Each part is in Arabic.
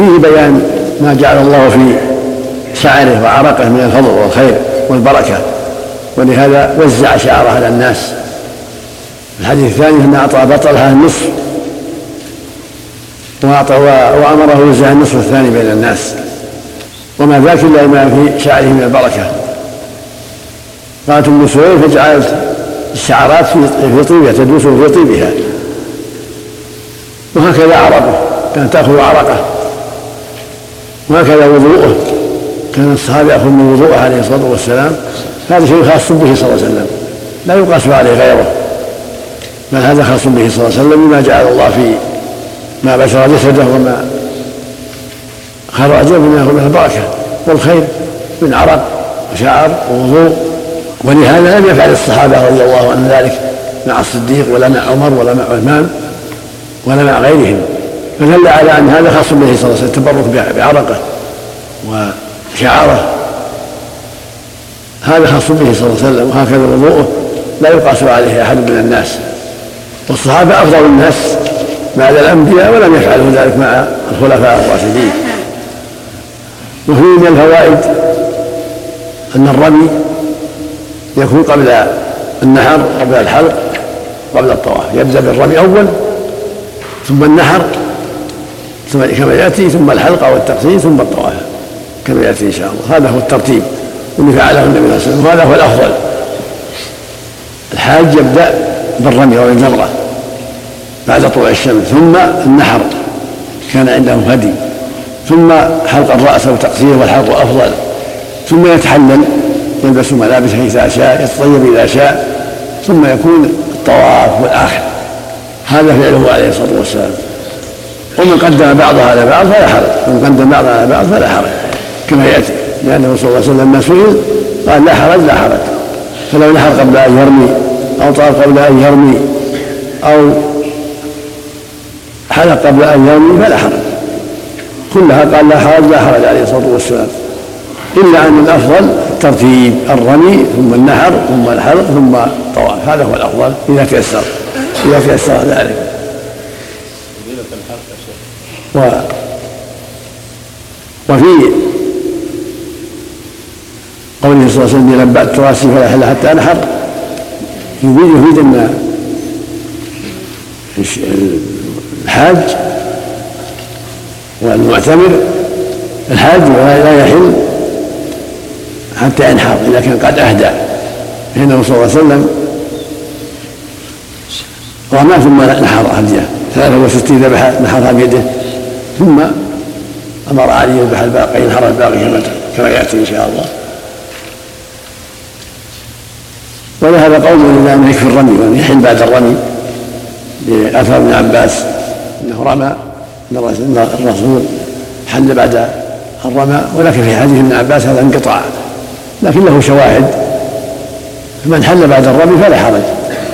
وفيه بيان ما جعل الله في شعره وعرقه من الفضل والخير والبركة. ولهذا وزع شعره على الناس. الحديث الثاني أن أعطى بطلها النصف وأعطى وأمره يوزع النصف الثاني بين الناس. وما ذاك إلا ما في شعره من البركة. قالت أم سعود فجعلت الشعرات في طيبها تدوس في طيبها. وهكذا عرقه كانت تأخذ عرقه. وهكذا وضوءه. كان الصحابه يأخذ من وضوءه عليه الصلاة والسلام. هذا شيء خاص به صلى الله عليه وسلم. لا يقاس عليه غيره. بل هذا خاص به صلى الله عليه وسلم بما جعل الله في ما بشر جسده وما خرج من البركة. والخير من عرق وشعر ووضوء. ولهذا لم يفعل الصحابة رضي الله عنهم ذلك. مع الصديق ولا مع عمر ولا مع عثمان ولا مع غيرهم. فدل على أن هذا خاص به صلى الله عليه وسلم. التبرك بعرقه. وشعاره. هذا خاص به صلى الله عليه وسلم وهكذا وضوءه. لا يقاس عليه أحد من الناس. والصحابة أفضل الناس بعد الأنبياء ولم يفعلوا ذلك مع الخلفاء الراشدين. وفيه من الفوائد أن الرمي يكون قبل النحر قبل الحلق قبل الطواف. يبدأ بالرمي أول ثم النحر ثم كما يأتي ثم الحلقة والتقصير ثم الطواف. كما ياتي إن شاء الله. هذا هو الترتيب واللي فعله النبي صلى الله عليه وسلم. وهذا هو الأفضل. الحاج يبدأ بالرمي أو الجمره بعد طلوع الشمس ثم النحر كان عندهم هدي ثم حلق الرأس أو تقصير والحلق أفضل ثم يتحلل يلبس ملابسه إذا شاء يتطيب إذا شاء ثم يكون الطواف والآخر. هذا فعله عليه الصلاة والسلام. ومن قدم بعضها على بعض فلا حرج. ومن قدم بعضها على بعض فلا حرج. كما يأتي لأنه صلى الله عليه وسلم لما سئل قال لا حرج لا حرج. فلو نحر قبل أن يرمي أو طاف قبل أن يرمي أو حلق قبل أن يرمي فلا حرج. كلها قال لا حرج لا حرج عليه الصلاة والسلام. إلا أن الأفضل ترتيب الرمي ثم النحر ثم الحلق ثم الطواف. هذا هو الأفضل إذا تيسر. إذا تيسر ذلك. و وفي قوله صلى الله عليه وسلم لبأت رأسي فلا يحل حتى انحر يفيد يفيد أن الحاج والمعتمر الحاج لا يحل حتى ينحر إذا كان قد أهدى. فانه صلى الله عليه وسلم رمى ثم نحر هديه 63 ذبح نحرها بيده. ثم أمر علي يذبح الباقي ينحر الباقي كما يأتي إن شاء الله. ولهذا قول من انه يكفي الرمي وأن يحل بعد الرمي لأثر ابن عباس إنه رمى إن الرسول حل بعد الرمى ولكن في حديث ابن عباس هذا انقطاع. لكن له شواهد. فمن حل بعد الرمي فلا حرج.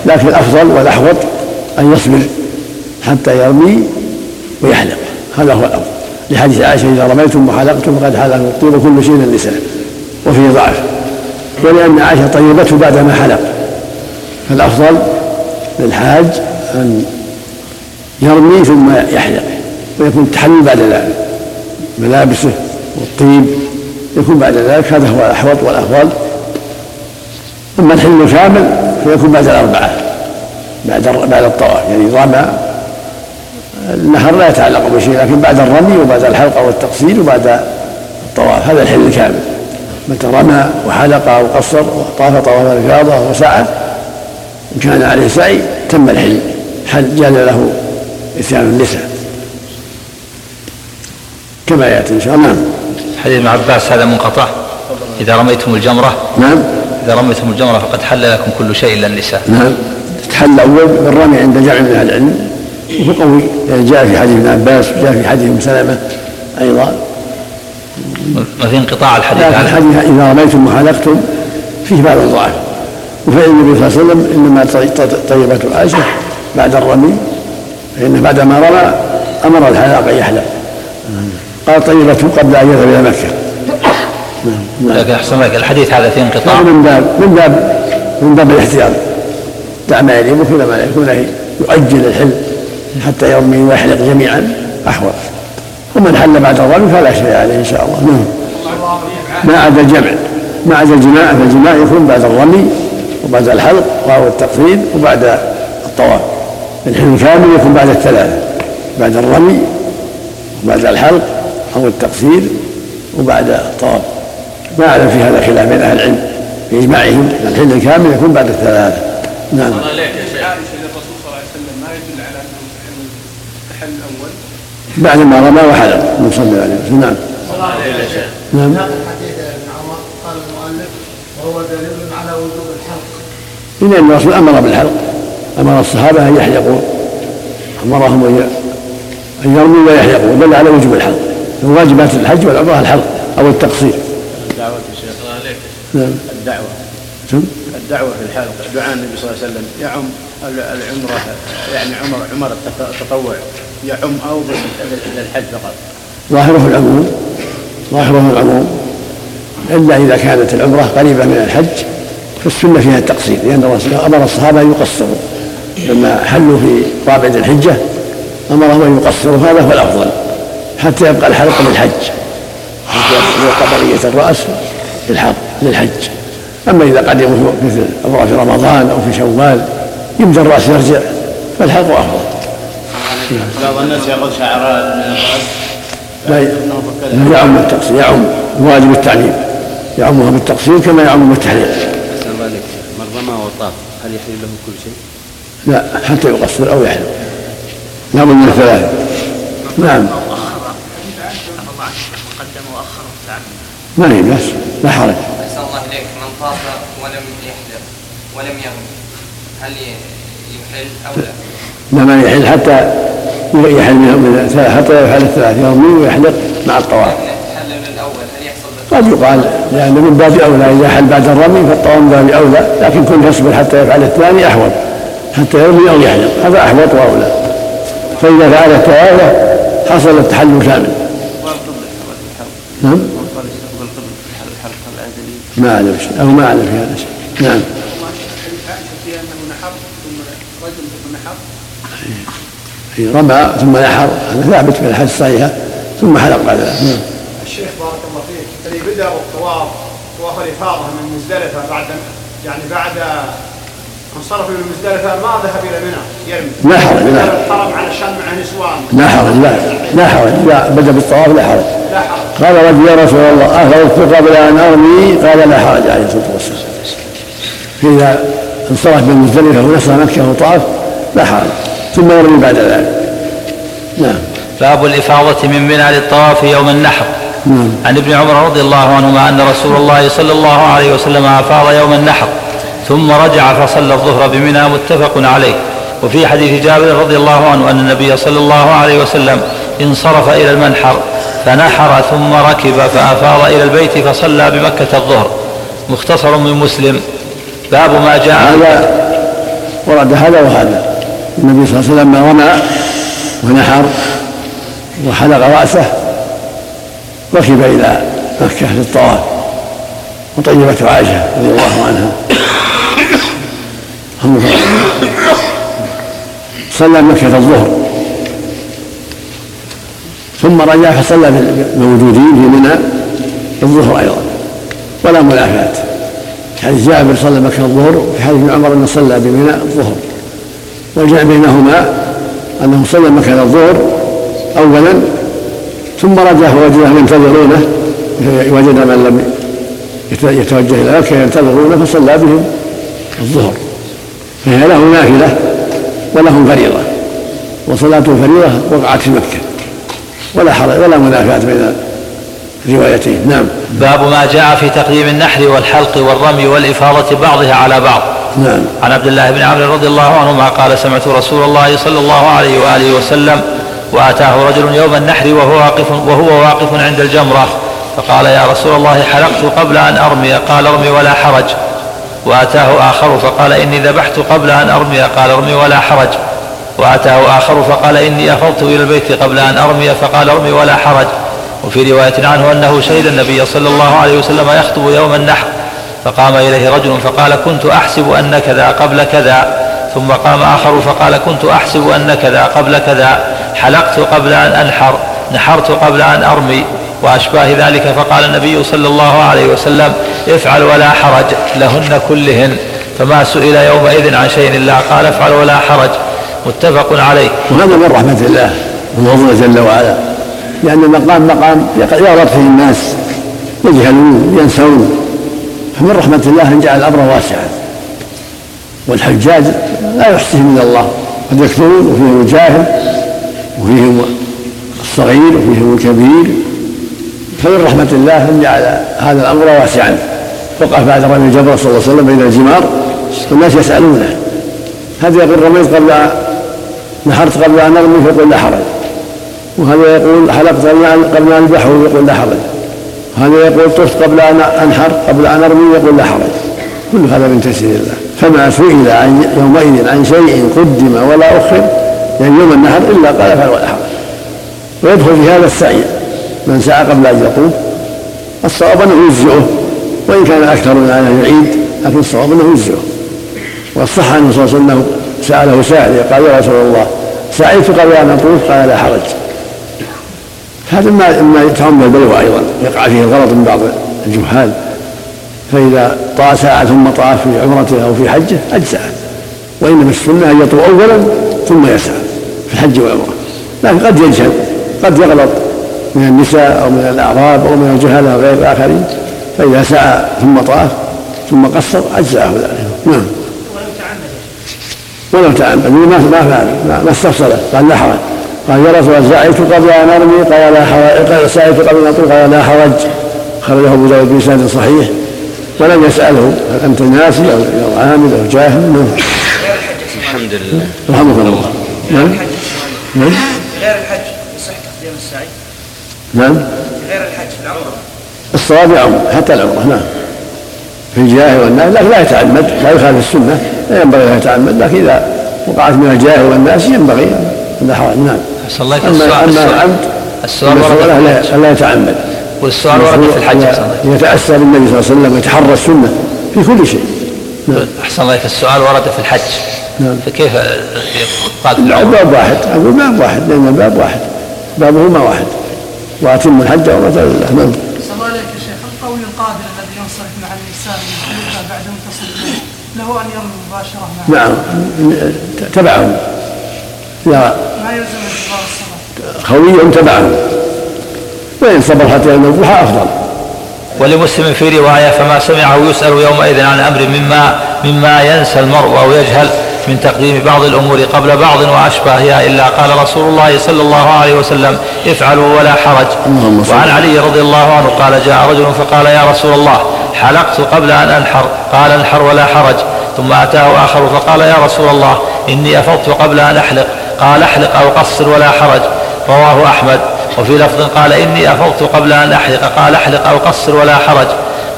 لكن الأفضل والأحوط أن يصبر حتى يرمي ويحلق. هذا هو الافضل لحديث عائشة إذا رميتم وحلقتم فقد حلق الطيب كل شيء النساء وفيه ضعف. ولأن عائشة طيبته بعدما حلق. فالأفضل للحاج أن يرمي ثم يحلق ويكون التحلل بعد ذلك. ملابسه والطيب يكون بعد ذلك هذا هو الأحوط والأفضل. أما الحل الكامل فيكون بعد الأربعة بعد بعد الطواف. يعني رمى النهر لا يتعلق بشيء لكن بعد الرمي وبعد الحلقة والتقصير وبعد الطواف. هذا الحل الكامل. متى رمى وحلق أو قصر وطاف طواف الافاضه وسعى إن كان عليه سعي تم الحل حل جاز له اتيان النساء. كما يأتي إن شاء الله. نعم. حديث ابن عباس هذا منقطع. إذا رميتم الجمرة نعم. إذا رميتم الجمرة فقد حل لكم كل شيء إلا النساء. نعم. تحل أول بالرمي عند جمع من أهل العلم وهو قوي. يعني جاء في حديث ابن عباس وجاء في حديث ام سلمة أيضا. ما في انقطاع الحديث. الحديث إذا رميتم وحلقتم فيه بعض الضعف. وفعل النبي صلى الله عليه وسلم إنما طيبة عائشة بعد الرمي فانه بعدما رمى أمر الحلاق أن يحلق. قال طيبته قبل أن يذهب إلى مكة. نعم. لكن أحسن لك. الحديث هذا فيه انقطاع. من باب من باب من باب الاحتياط. دع ما يليق كل ما يكون يؤجل الحل حتى يرمي ويحلق جميعا أحوط. ومن حل بعد الرمي فلا شيء عليه إن شاء الله. نعم. ما عدا الجمع. ما عدا الجماع فالجماع يكون بعد الرمي وبعد الحلق وهو التقصير وبعد الطواف. الحلم الكامل يكون بعد الثلاثة بعد الرمي وبعد الحلق أو التقصير وبعد الطواف. ما أعلم في هذا خلاف بين أهل العلم بإجماعهم الحلم الكامل يكون بعد الثلاثة نعم. بعد ما رمى وحلق. صلى عليه وسلم. نعم. نعم. حديث ابن عمر قال المؤلف وهو دليل على وجوب الحلق لأن الرسول أمر بالحلق. أمر الصحابة أن يحلقوا. أمرهم أن يرموا ويحلقوا. ودل على وجوب الحلق. من واجبات الحج والعمرة الحلق أو التقصير. الدعوة يا شيخ الله عليك نعم. الدعوة. ثم الدعوة في الحلق. دعاء النبي صلى الله عليه وسلم. يعم العمرة. يعني عمر عمر التطوع. يعم بس للحج فقط. ظاهره العموم ظاهره العموم. إلا إذا كانت العمرة قريبة من الحج فالسنة فيها التقصير لأن الرسول أمر الصحابة أن يقصروا. لما حلوا في رابعة الحجة أمرهم أن يقصروا هذا هو الأفضل حتى يبقى الحلق للحج. حتى يبقى بقية الرأس للحق للحج أما إذا قدموا مثل في رمضان أو في شوال يبدأ الرأس يرجع فالحلق أفضل. بعض الناس ياخذ شعرات من الراس لا يعم التقصير يعم واجب التعليم يعمها بالتقصير كما يعم بالتحليل. أحسن ذلك من رمى وطاف هل يحل له كل شيء؟ لا حتى يقصر أو يحلم. لا بد من الثلاثه. نعم. ما هي بس لا حرج. أحسن الله إليك من طاف ولم يحلم ولم يرمي هل يحل أو لا؟ لا ما يحل؟ حتى يحل من حتى يفعل الثلاث يرمي ويحلق مع الطواف. قد يقال لأن من باب أولى إذا حل بعد الرمي فالطواف من باب أولى لكن كن يصبر حتى يفعل الثاني أحوط. حتى يرمي أو يحلق هذا أحوط وأولى. فإذا فعل الثلاثة حصل التحلل كامل. نعم؟ ما أعلم شيء أو ما أعلم في هذا شيء نعم. رمى ثم نحر هذا ثابت في الحديث الصحيحة. ثم حلق بعد ذلك. نعم. الشيخ بارك الله فيك. اللي بدأ الطواف طواف الإفاضة من مزدلفة بعد يعني بعد انصرف من مزدلفة ما ذهب إلى منى؟ يرمي. لا حرج لا الحرم علشان مع نسوان. لا حرج لا لا حرج لا بدأ بالطواف لا حرج لا حرج قال رجل يا رسول الله اخذت قبل ان ارمي قال لا حرج عليه الصلاة والسلام. فاذا انصرف من مزدلفة ونصر مكة وطاف لا حرج ثم يرمي بعد ذلك. نعم. باب الإفاضة من منى للطواف يوم النحر. نعم. عن ابن عمر رضي الله عنهما أن رسول الله صلى الله عليه وسلم أفاض يوم النحر ثم رجع فصلى الظهر بمنى متفق عليه. وفي حديث جابر رضي الله عنه أن النبي صلى الله عليه وسلم انصرف إلى المنحر فنحر ثم ركب فأفاض إلى البيت فصلى بمكة الظهر. مختصر من مسلم. باب ما جاء هذا ورد هذا وهذا. النبي صلى الله عليه وسلم رمى ونحر وحلق رأسه ركب إلى مكة للطواف. وطيبته عائشة رضي الله عنها. صلى مكة الظهر. ثم رجع فصلى بالموجودين في منى الظهر أيضا. ولا منافاة حديث جابر صلى مكة الظهر وفي حديث ابن عمر أنه صلى بمنى الظهر. والجمع بينهما أنه صلى مكان الظهر أولا ثم رجع فوجدهم ينتظرونه وجد من لم يتوجه إلى مكة ينتظرونه فصلى بهم الظهر. فهي له نافلة وله فريضة وصلاة الفريضة وقعت في مكة. ولا حرج ولا منافاة بين الروايتين. نعم. باب ما جاء في تقديم النحر والحلق والرمي والإفاضة بعضها على بعض. نعم. عن عبد الله بن عمرو رضي الله عنهما قال سمعت رسول الله صلى الله عليه وآله وسلم وأتاه رجل يوم النحر وهو واقف وهو واقف عند الجمرة فقال يا رسول الله حلقت قبل أن أرمي. قال ارمي ولا حرج. وأتاه آخر فقال إني ذبحت قبل أن أرمي. قال ارمي ولا حرج. وأتاه آخر فقال إني أفضت إلى البيت قبل أن أرمي. فقال ارمي ولا حرج. وفي رواية عنه أنه شهد النبي صلى الله عليه وسلم يخطب يوم النحر. فقام إليه رجل فقال كنت أحسب أن كذا قبل كذا. ثم قام آخر فقال كنت أحسب أن كذا قبل كذا. حلقت قبل أن أنحر نحرت قبل أن أرمي. وأشباه ذلك فقال النبي صلى الله عليه وسلم افعل ولا حرج لهن كلهن. فما سئل يومئذ عن شيء إلا قال افعل ولا حرج. متفق عليه. وهذا من رحمة الله وفضله جل وعلا. لأن المقام مقام يغلط فيه الناس يجهلون ينسون. فمن رحمة الله أن جعل الأمر واسعا. والحجاج لا يحصيهم من الله. قد يكثرون وفيهم الجاهل وفيهم الصغير وفيهم الكبير. فمن رحمة الله أن جعل هذا الأمر واسعا. وقف بعد رمي الجبر صلى الله عليه وسلم بين الجمار. والناس يسألونه هذا يقول رميت قبل نحرت قبل أن أرمي فيقول لا حرج. وهذا يقول حلقت قبل أن أذبحه؟ يقول لا حرج. هذا يقول طفت قبل أن أنحر قبل أن أرمي يقول لا حرج. كل هذا من تيسير الله. فما سئل عن يومئذ عن شيء قدم ولا أخر يعني يوم النحر إلا قال فعل ولا حرج. ويدخل في هذا السعي. من سعى قبل أن يقوم الصواب أنه يجزئه. وإن كان أكثر من أنه يعيد لكن الصواب أنه يجزئه. والصح أنه صلى الله عليه وسلم سأله سائل قال يا رسول الله سعيت قبل أن أطوف؟ قال لا حرج. هذا ما ما يتعمد البلوى أيضا يقع فيه الغلط من بعض الجهال. فإذا طاع ساعة ثم طاف في عمرته أو في حجة اجزاه وإنما السنة أن يطوف اولا ثم يسعى في الحج والعمرة. لكن قد يجهل قد يغلط من النساء أو من الأعراب أو من الجهله غير الآخرين. فإذا سعى ثم طاف ثم قصر أجزأه ذلك. نعم. ولو تعمد. ما ما فعل ما استفصله قال لا حرج قال يا رسول الله سعيت قبل أن ارمي قال لا حرج. سعيت قبل أن أطوف؟ قال لا حرج. خرجه أبو داود بإسناد صحيح. ولم يسأله هل أنت ناسي أو عامل أو جاهل؟ نعم. الحمد لله. رحمك الله نعم. نعم. غير الحج يصح تقديم السعي نعم. غير الحج في العمره الصواب يعم حتى العمرة نعم. في الجاهل والناس لكن لا يتعمد لا يخالف السنة. لا ينبغي ان يتعمد لكن إذا وقعت من الجاهل والناس ينبغي لا حرج نعم. صليت أما السؤال أما العمد السؤال ورد لا لا يتعمد. والسؤال ورد في الحج الله يتأسى بالنبي صلى الله عليه وسلم ويتحرى السنة في كل شيء. نعم. أحسن الله السؤال ورد في الحج. نعم. فكيف قال العمرة الباب واحد. أقول باب واحد لأن الباب واحد. بابهما واحد. وأتم الحج عمرة لله نعم. صلى الله عليك يا شيخ. القول القادر الذي ينصرف مع النساء من بعد أن تصل إليه له أن يرمي مباشرة معه نعم. تبعهم. إذا ما يلزم انتظار الصلاه خوي تبعهم وإن صبر حتى يوم الضحى أفضل. ولمسلم في رواية فما سمعه يسأل يومئذ عن أمر مما مما ينسى المرء أو يجهل من تقديم بعض الأمور قبل بعض وأشباهها إلا قال رسول الله صلى الله عليه وسلم افعلوا ولا حرج. وعن علي رضي الله عنه قال جاء رجل فقال يا رسول الله حلقت قبل أن أنحر. قال انحر ولا حرج. ثم أتاه آخر فقال يا رسول الله إني أفضت قبل أن أحلق. قال احلق أو قصر ولا حرج. رواه أحمد. وفي لفظ قال إني أفضت قبل أن أحلق. قال احلق أو قصر ولا حرج.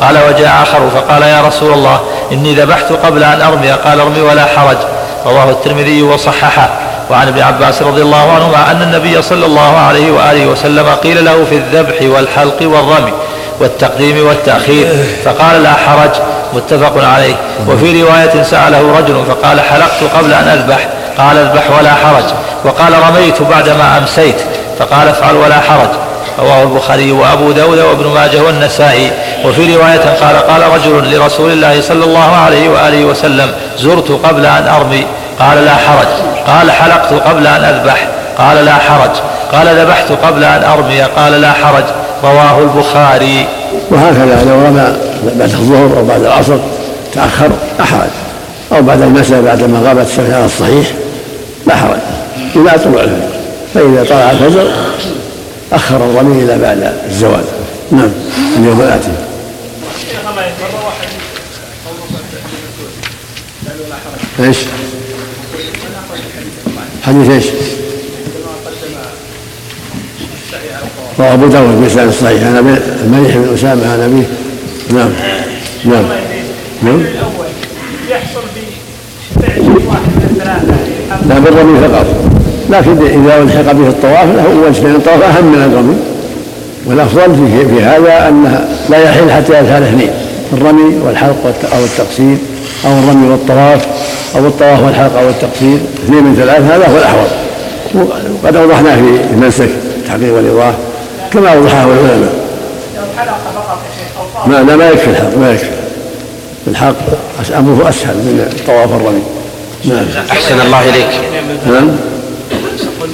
قال وجاء آخر فقال يا رسول الله إني ذبحت قبل أن أرمي. قال ارمي ولا حرج. رواه الترمذي وصححه. وعن ابن عباس رضي الله عنهما أن النبي صلى الله عليه وآله وسلم قيل له في الذبح والحلق والرمي والتقديم والتأخير. فقال لا حرج. متفق عليه. وفي رواية سأله رجل فقال حلقت قبل أن أذبح. قال اذبح ولا حرج. وقال رميت بعدما أمسيت. فقال افعل ولا حرج. رواه البخاري وأبو داود وابن ماجه والنسائي. وفي رواية قال قال رجل لرسول الله صلى الله عليه وآله وسلم زرت قبل أن أرمي. قال لا حرج. قال حلقت قبل أن أذبح. قال لا حرج. قال ذبحت قبل أن أرمي. قال لا حرج. رواه البخاري. وهكذا لو رمى بعد الظهر أو بعد العصر تأخر لا حرج أو بعد المساء بعد ما غابت الشمس الصحيح. لا حرج إلى طلوع الفجر فإذا طلع الفجر أخر الرمي إلى بعد الزوال. نعم. اليوم الآتي إيش؟ حديث إيش؟ رواه أبو داود بإسناد صحيح. عن المليح بن أسامة عن أبيه. نعم. نعم. نعم. يحصل بفعل واحد. لا بالرمي فقط لكن إذا الحق به الطواف له وجه لأن الطواف أهم من الرمي. والأفضل في, في هذا أنها لا يحل حتى يفعل اثنين الرمي والحلق أو التقصير أو الرمي والطواف أو الطواف والحلق أو التقصير. اثنين من ثلاث هذا هو الأحوط. وقد أوضحنا في المنسك تحقيق والإيضاح كما أوضحه العلماء. ما لا ما يكفي الحق ما يكفي. الحق أمره أسهل من طواف الرمي. نعم. أحسن الله إليك. نعم.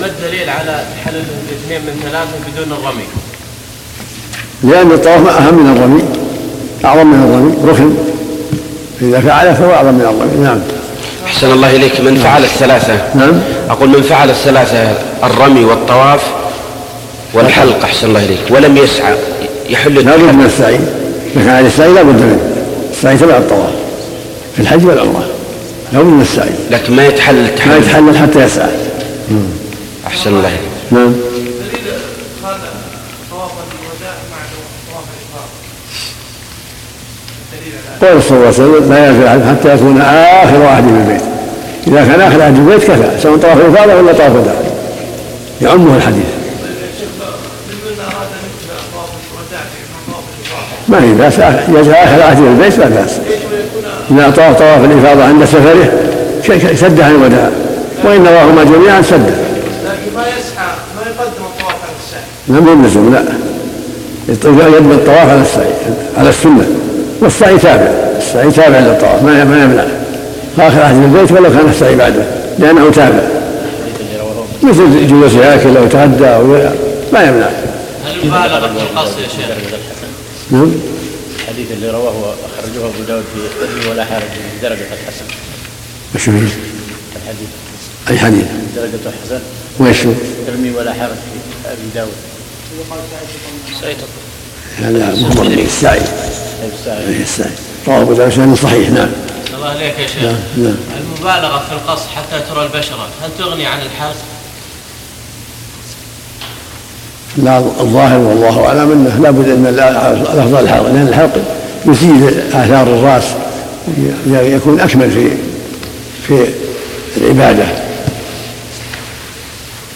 ما الدليل على حل الاثنين من ثلاثة بدون الرمي؟ لأن الطواف أهم من الرمي أعظم من الرمي ركن فاذا فعله فهو أعظم من الرمي. نعم. أحسن الله إليك. من فعل الثلاثة؟ نعم. أقول من فعل الثلاثة الرمي والطواف والحلق. أحسن الله إليك. ولم يسعى يحل لا بد من السعي. على السعي لا بد منه. السعي تبع الطواف في الحج والعمرة. لا بد من السعي لكن ما يتحلل ما التحلل يتحلل حتى يسعى أحسن الله نعم. الوداع قول صلى الله عليه وسلم لا أحد حتى يكون آخر واحد في البيت. إذا كان آخر واحد في البيت كفى سواء طواف الافاضه ولا طواف الوداع يعمه الحديث. الوداع في ما هي بأس يجعل آخر واحد في البيت لا بأس. إذا طاف طواف الإفاضة عند سفره سد عن الوداع. وإن نواهما جميعا سد لكن ما يسعى ما يقدم الطواف على السعي لم يلزم لا. يبني الطواف على السعي على السنة. والسعي تابع. السعي تابع للطواف ما ما يمنع. آخر في البيت ولو كان السعي بعده لأنه تابع. مثل جلوس ياكل أو يتغدى أو ما يمنع. هل المبالغة في القصد يا شيخ؟ نعم؟ الحديث اللي رواه أخرجه أبو داود في ابن ولا حرج من درجة الحسن. وش فيه؟ الحديث. أي حديث؟ درجة حسن وش هو؟ ارمي ولا حرج في أبي داود. هذا مخبر به السعي السعي رواه أبو داود بسند صحيح. نعم. الله إليك يا شيخ. نعم نعم. المبالغة في القصد حتى ترى البشرة هل تغني عن الحلق؟ لا الظاهر والله اعلم انه لابد ان الافضل الحلق لأن الحلق يزيل اثار الراس يكون اكمل في في العباده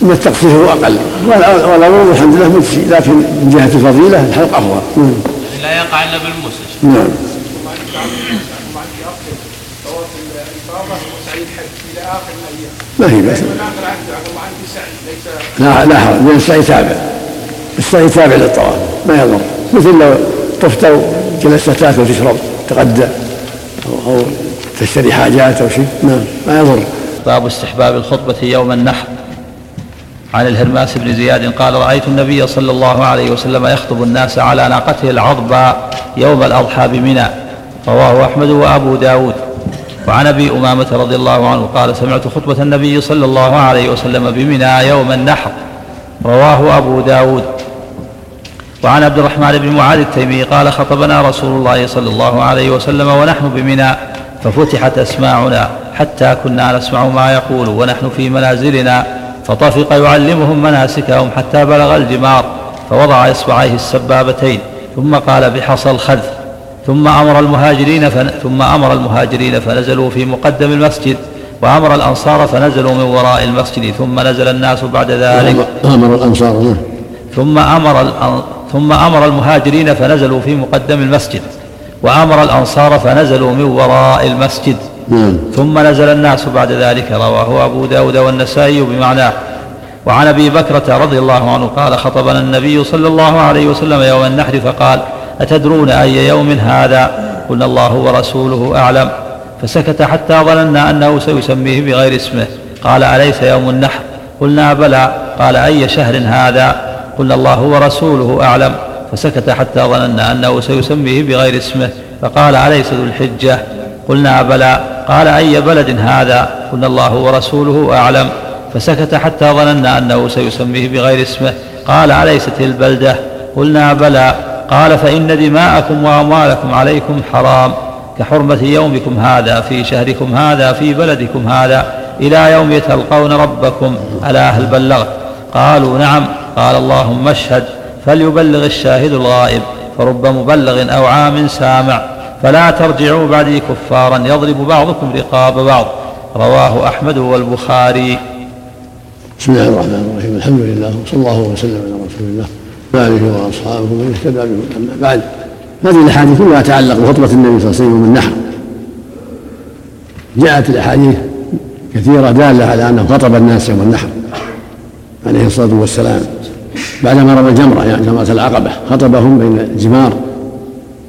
ان التقصير هو أقل وال- والامر الحمد لله مجزي لكن من جهه الفضيله الحلق افضل نعم. لا يقع إلا بالموسى نعم ما هي بس لا لا حرج لأن السعي تابع السعي تابع للطواف ما يضر. مثل لو طفت أو جلست تأكل تشرب تغدى أو تشتري حاجات أو شيء. نعم ما يضر. باب استحباب الخطبة يوم النحر. عن الهرماس بن زياد قال رأيت النبي صلى الله عليه وسلم يخطب الناس على ناقته العظباء يوم الأضحى بمنى. رواه أحمد وأبو داود. وعن أبي أمامة رضي الله عنه قال سمعت خطبة النبي صلى الله عليه وسلم بمنى يوم النحر. رواه أبو داود. وعن عبد الرحمن بن معاذ التيمي قال خطبنا رسول الله صلى الله عليه وسلم ونحن بمنى ففتحت أسماعنا حتى كنا نسمع ما يقول ونحن في منازلنا فطفق يعلمهم مناسكهم حتى بلغ الجمار فوضع إصبعيه السبابتين ثم قال بحصى الخذ ثم أمر المهاجرين فن... ثم أمر المهاجرين فنزلوا في مقدم المسجد وأمر الأنصار فنزلوا من وراء المسجد ثم نزل الناس بعد ذلك. أمر الأنصار. نعم ثم أمر الأن- ثم أمر المهاجرين فنزلوا في مقدم المسجد وأمر الأنصار فنزلوا من وراء المسجد. نعم. ثم نزل الناس بعد ذلك رواه أبو داود والنسائي بمعناه وعن أبي بكرة رضي الله عنه قال خطبنا النبي صلى الله عليه وسلم يوم النحر فقال أتدرون أي يوم هذا؟ قلنا الله ورسوله أعلم. فسكت حتى ظننا أنه سيسميه بغير اسمه. قال أليس يوم النحر؟ قلنا بلى. قال أي شهر هذا؟ قلنا الله ورسوله أعلم. فسكت حتى ظننا أنه سيسميه بغير اسمه. فقال أليس ذو الحجة؟ قلنا بلى. قال أي بلد هذا؟ قلنا الله ورسوله أعلم. فسكت حتى ظننا أنه سيسميه بغير اسمه. قال أليست البلدة؟ قلنا بلى. قال فإن دماءكم وأموالكم عليكم حرام. كحرمة يومكم هذا في شهركم هذا في بلدكم هذا. إلى يوم تلقون ربكم. ألا هل بلغت؟ قالوا نعم. قال اللهم اشهد فليبلغ الشاهد الغائب فرب مبلغ أو عام سامع فلا ترجعوا بعدي كفارا يضرب بعضكم رقاب بعض رواه أحمد والبخاري. بسم الله الرحمن الرحيم. الحمد لله وصلى الله وسلم على رسول الله وآله وأصحابه ومن اهتدى بهم أما بعد هذه الأحاديث كلها تتعلق بخطبة النبي صلى الله عليه وسلم النحر جاءت الأحاديث كثيرة دالة على أنه خطب الناس يوم النحر عليه الصلاة والسلام. بعدما رمى الجمرة يعني جمرة العقبة خطبهم بين الجمار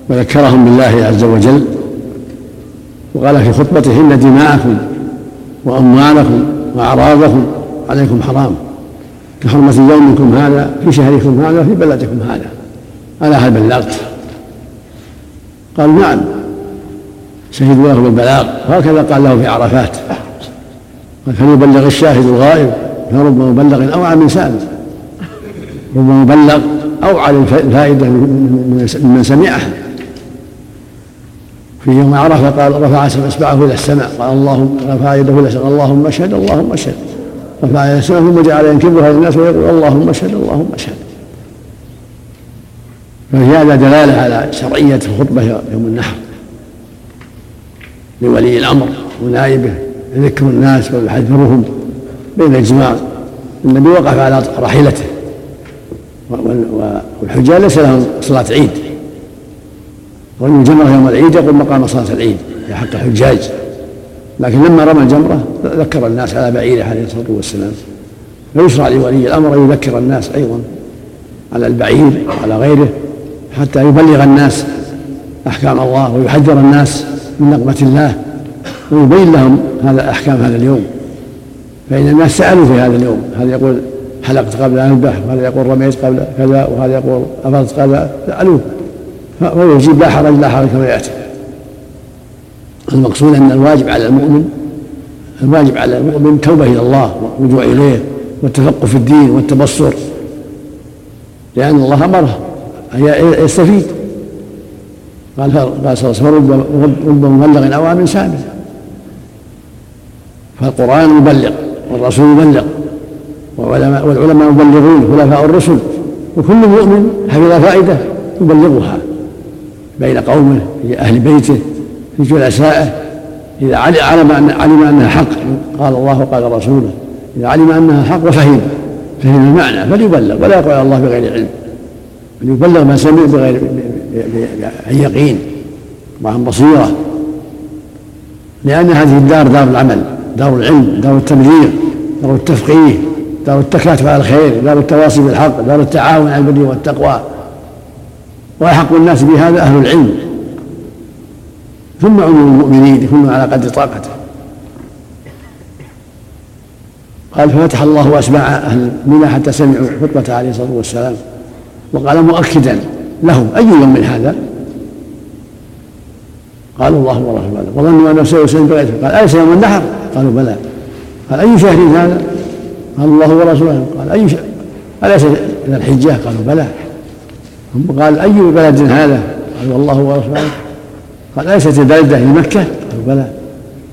وذكرهم بالله عز وجل وقال في خطبته إن دماءكم وأموالكم وأعراضكم عليكم حرام. كحرمة يومكم هذا في شهركم هذا في بلدكم هذا. ألا هل بلغت؟ قالوا نعم. شهدوا له بالبلاغ. وهكذا قال له في عرفات. فليبلغ الشاهد الغائب فرب مبلغ أوعى من سائل رب مبلغ أوعى الفائدة من سمعها في يوم عرفة قال رفع أصبعه إلى السماء. قال اللهم رفع يده إلى السماء. اللهم اشهد اللهم اشهد. رفع إلى السماء ثم جعل ينكبها للناس ويقول اللهم اشهد اللهم اشهد. ففي هذا دلالة على شرعية الخطبة يوم النحر. لولي الأمر ونائبه يذكر الناس ويحذرهم بين الجماع النبي وقف على راحلته والحجاج ليس لهم صلاة عيد. رمي الجمرة يوم العيد يقول مقام صلاة العيد في حق الحجاج. لكن لما رمى الجمرة ذكر الناس على بعيره عليه الصلاة والسلام. فيشرع لولي الأمر أن يذكر الناس أيضا على البعير وعلى غيره حتى يبلغ الناس أحكام الله ويحذر الناس من نقمة الله ويبين لهم هذا أحكام هذا اليوم. فإن الناس سألوا في هذا اليوم هذا يقول حلقت قبل أن أذبح وهذا يقول رميت قبل كذا وهذا يقول أفضت كذا سألوه فهو يجيب لا حرج لا حرج كما يأتي. المقصود أن الواجب على المؤمن الواجب على المؤمن توبة إلى الله والرجوع إليه والتفقه في الدين والتبصر. لأن الله أمره أن يستفيد. قال قال صلى الله عليه وسلم رب مبلغ اوعى من سامع فالقرآن مبلغ والرسول مبلغ. والعلماء مبلغون خلفاء الرسل وكل مؤمن حفظ فائدة يبلغها. بين قومه في أهل بيته في جلسائه. إذا علم أن علم أنها حق قال الله وقال رسوله إذا علم أنها حق وفهم فهم المعنى فليبلغ ولا يقول الله بغير علم بل يبلغ ما سمع بغير عن يقين. وعن بصيرة. لأن هذه الدار دار العمل دار العلم دار التبليغ دار التفقيه. دار التكاتف على الخير دار التواصي بالحق دار التعاون على البر والتقوى. وأحق الناس بهذا أهل العلم. ثم عموم المؤمنين كل على قدر طاقته. قال ففتح الله أسماع أهل منى حتى سمعوا خطبته عليه الصلاة والسلام وقال مؤكدا لهم. أي يوم من هذا؟ قالوا الله ورسوله. وظنوا أنه سيسلم بغيره قال أليس يوم النحر؟ قالوا بلى. قال أي شهر هذا؟ قال الله ورسوله. قال أي شهر أليس إلى الحجة؟ قالوا بلى. ثم قال أي بلد هذا؟ قال والله ورسوله. قال أليست البلدة في مكة؟ قالوا بلى.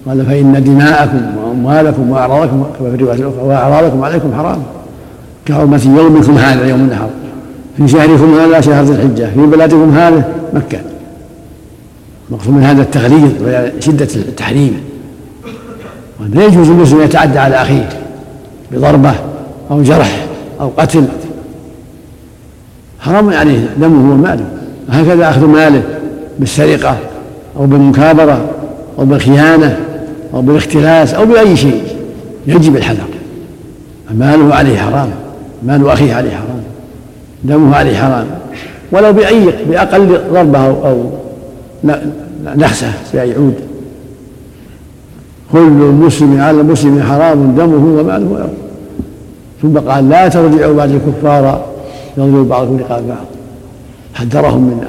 قال فإن دماءكم وأموالكم وأعراضكم في الرواية الأخرى وأعراضكم عليكم حرام. كحرمة يومكم هذا يوم النحر. في شهركم هذا شهر ذي الحجة. في بلدكم هذا مكة. مقصود من هذا التغليظ وشدة التحريم. ولا يجوز المسلم يتعدى على أخيه. بضربة أو جرح أو قتل. حرام عليه دمه وماله. وهكذا أخذ ماله بالسرقة أو بالمكابرة أو بالخيانة أو بالاختلاس أو بأي شيء. يجب الحذر. ماله عليه حرام. مال أخيه عليه حرام. دمه عليه حرام. ولو بأي بأقل ضربة أو, نخسة بأي عود. كل المسلم على المسلم حرام دمه وماله ثم قال لا ترجعوا بعد الكفار. يضرب بعضكم رقاب بعض. حذرهم من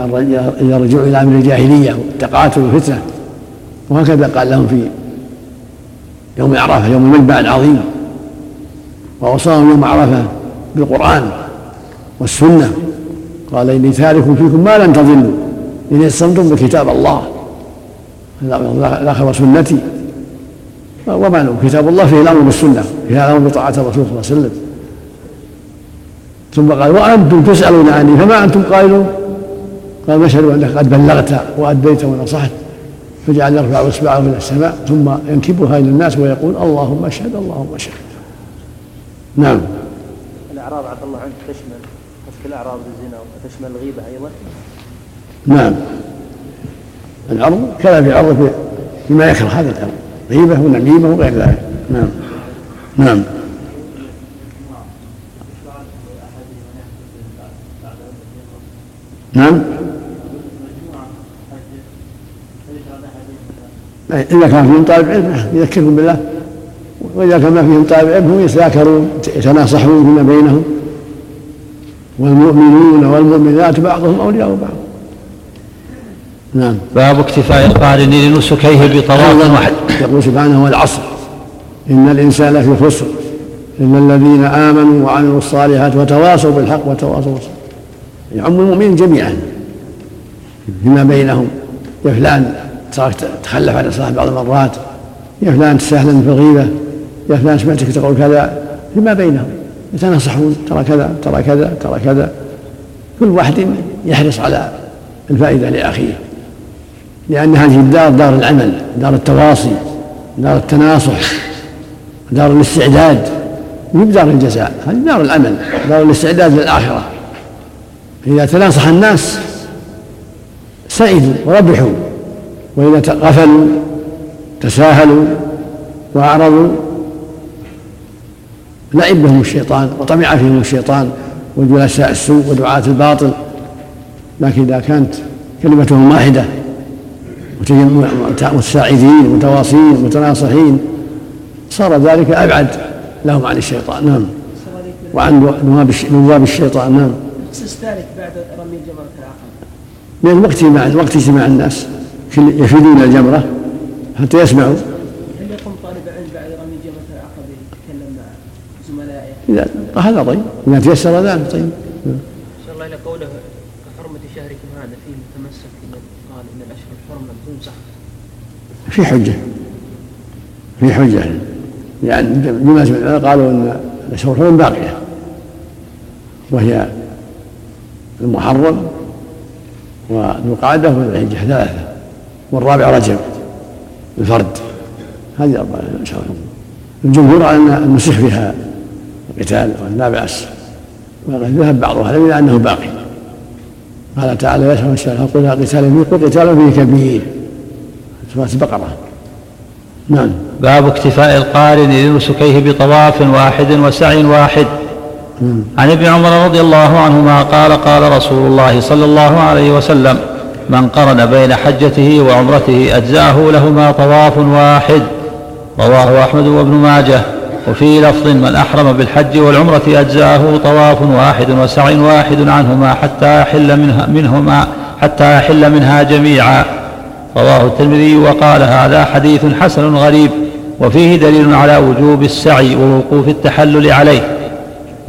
أن يرجعوا إلى أمر الجاهلية والتقاتل والفتنة. وهكذا قال لهم في يوم عرفة يوم المجمع العظيم ووصاهم يوم عرفة بالقرآن والسنة. قال إني تارك فيكم ما لن تضلوا. إن اعتصمتم بكتاب الله. الآخر سنتي. ومعنى كتاب الله فيه الأمر بالسنة فيه الأمر بطاعة الرسول صلى الله عليه وسلم. ثم قال وأنتم تسألون عني فما أنتم قائلون؟ قال نشهد أنك قد بلغت وأديت ونصحت فجعل يرفع إصبعه إلى السماء ثم ينكبها إلى الناس ويقول اللهم اشهد اللهم اشهد. نعم. الأعراض عفى الله عنك تشمل قصد الأعراض بالزنا وتشمل الغيبة أيضا؟ نعم. العرض كلام في عرض فيما يكره هذا الأمر. غيبة ونميمة وغير ذلك. نعم. نعم. نعم. إيه، إذا كان فيهم طالب علم يذكرهم بالله. وإذا كان ما فيهم طالب علم هم يتذاكرون يتناصحون فيما بينهم. والمؤمنون والمؤمنات بعضهم أولياء بعض. نعم. باب اكتفاء القارن لنسكيه بطواف واحد. يقول سبحانه والعصر. إن الإنسان لفي خسر. إلا الذين آمنوا وعملوا الصالحات وتواصوا بالحق وتواصوا بالصبر. يعم المؤمنين جميعا. فيما بينهم. يا فلان تخلف عن الصلاة بعض المرات. يا فلان تستهلن في الغيبة. يا فلان سمعتك تقول كذا. فيما بينهم. يتناصحون. ترى كذا ترى كذا ترى كذا. كل واحد يحرص على الفائدة لأخيه. لأن هذه الدار دار العمل دار التواصي دار التناصح دار الاستعداد مو دار الجزاء هذه دار العمل دار الاستعداد للآخرة. إذا تناصح الناس سعدوا وربحوا. وإذا غفلوا تساهلوا وأعرضوا لعب بهم الشيطان وطمع فيهم الشيطان وجلساء السوء ودعاة الباطل. لكن إذا كانت كلمتهم واحدة متساعدين متواصين متناصحين. صار ذلك أبعد لهم عن الشيطان نعم. وعن نواب الشيطان نعم. الخصيص ذلك بعد رمي جمرة العقبة لأن وقت مع وقت اجتماع الناس. يفيدون الجمرة حتى يسمعوا. هل يقوم طالب علم بعد رمي جمرة العقبة يتكلم مع زملائه؟ هذا طيب. إذا تيسر ذلك طيب شاء الله إلى قوله كحرمة شهركم هذا فيه متمسك من قال إن الأشهر الحرم لم تمسح في حجة في حجة. يعني من العلماء قالوا أن الأشهر الحرم باقية وهي المحرم وذو القعدة وذو الحجة ثلاثة والرابع رجب الفرد. هذه أربعة أشهر الجمهور على أن المسيح فيها القتال لا بأس. ذهب بعض أهل إلى أنه باقي. قال تعالى يشهر الشهر قل قتال فيه قل قتال فيه كبير؟ سورة البقرة نعم. باب اكتفاء القارن لنسكيه بطواف واحد وسعي واحد. عن ابن عمر رضي الله عنهما قال قال رسول الله صلى الله عليه وسلم من قرن بين حجته وعمرته أجزاه لهما طواف واحد. رواه أحمد وابن ماجه. وفي لفظ من أحرم بالحج والعمرة أجزاه طواف واحد وسعي واحد عنهما حتى يحل منها منهما حتى يحل منها جميعا. رواه الترمذي وقال هذا حديث حسن غريب وفيه دليل على وجوب السعي ووقوف التحلل عليه.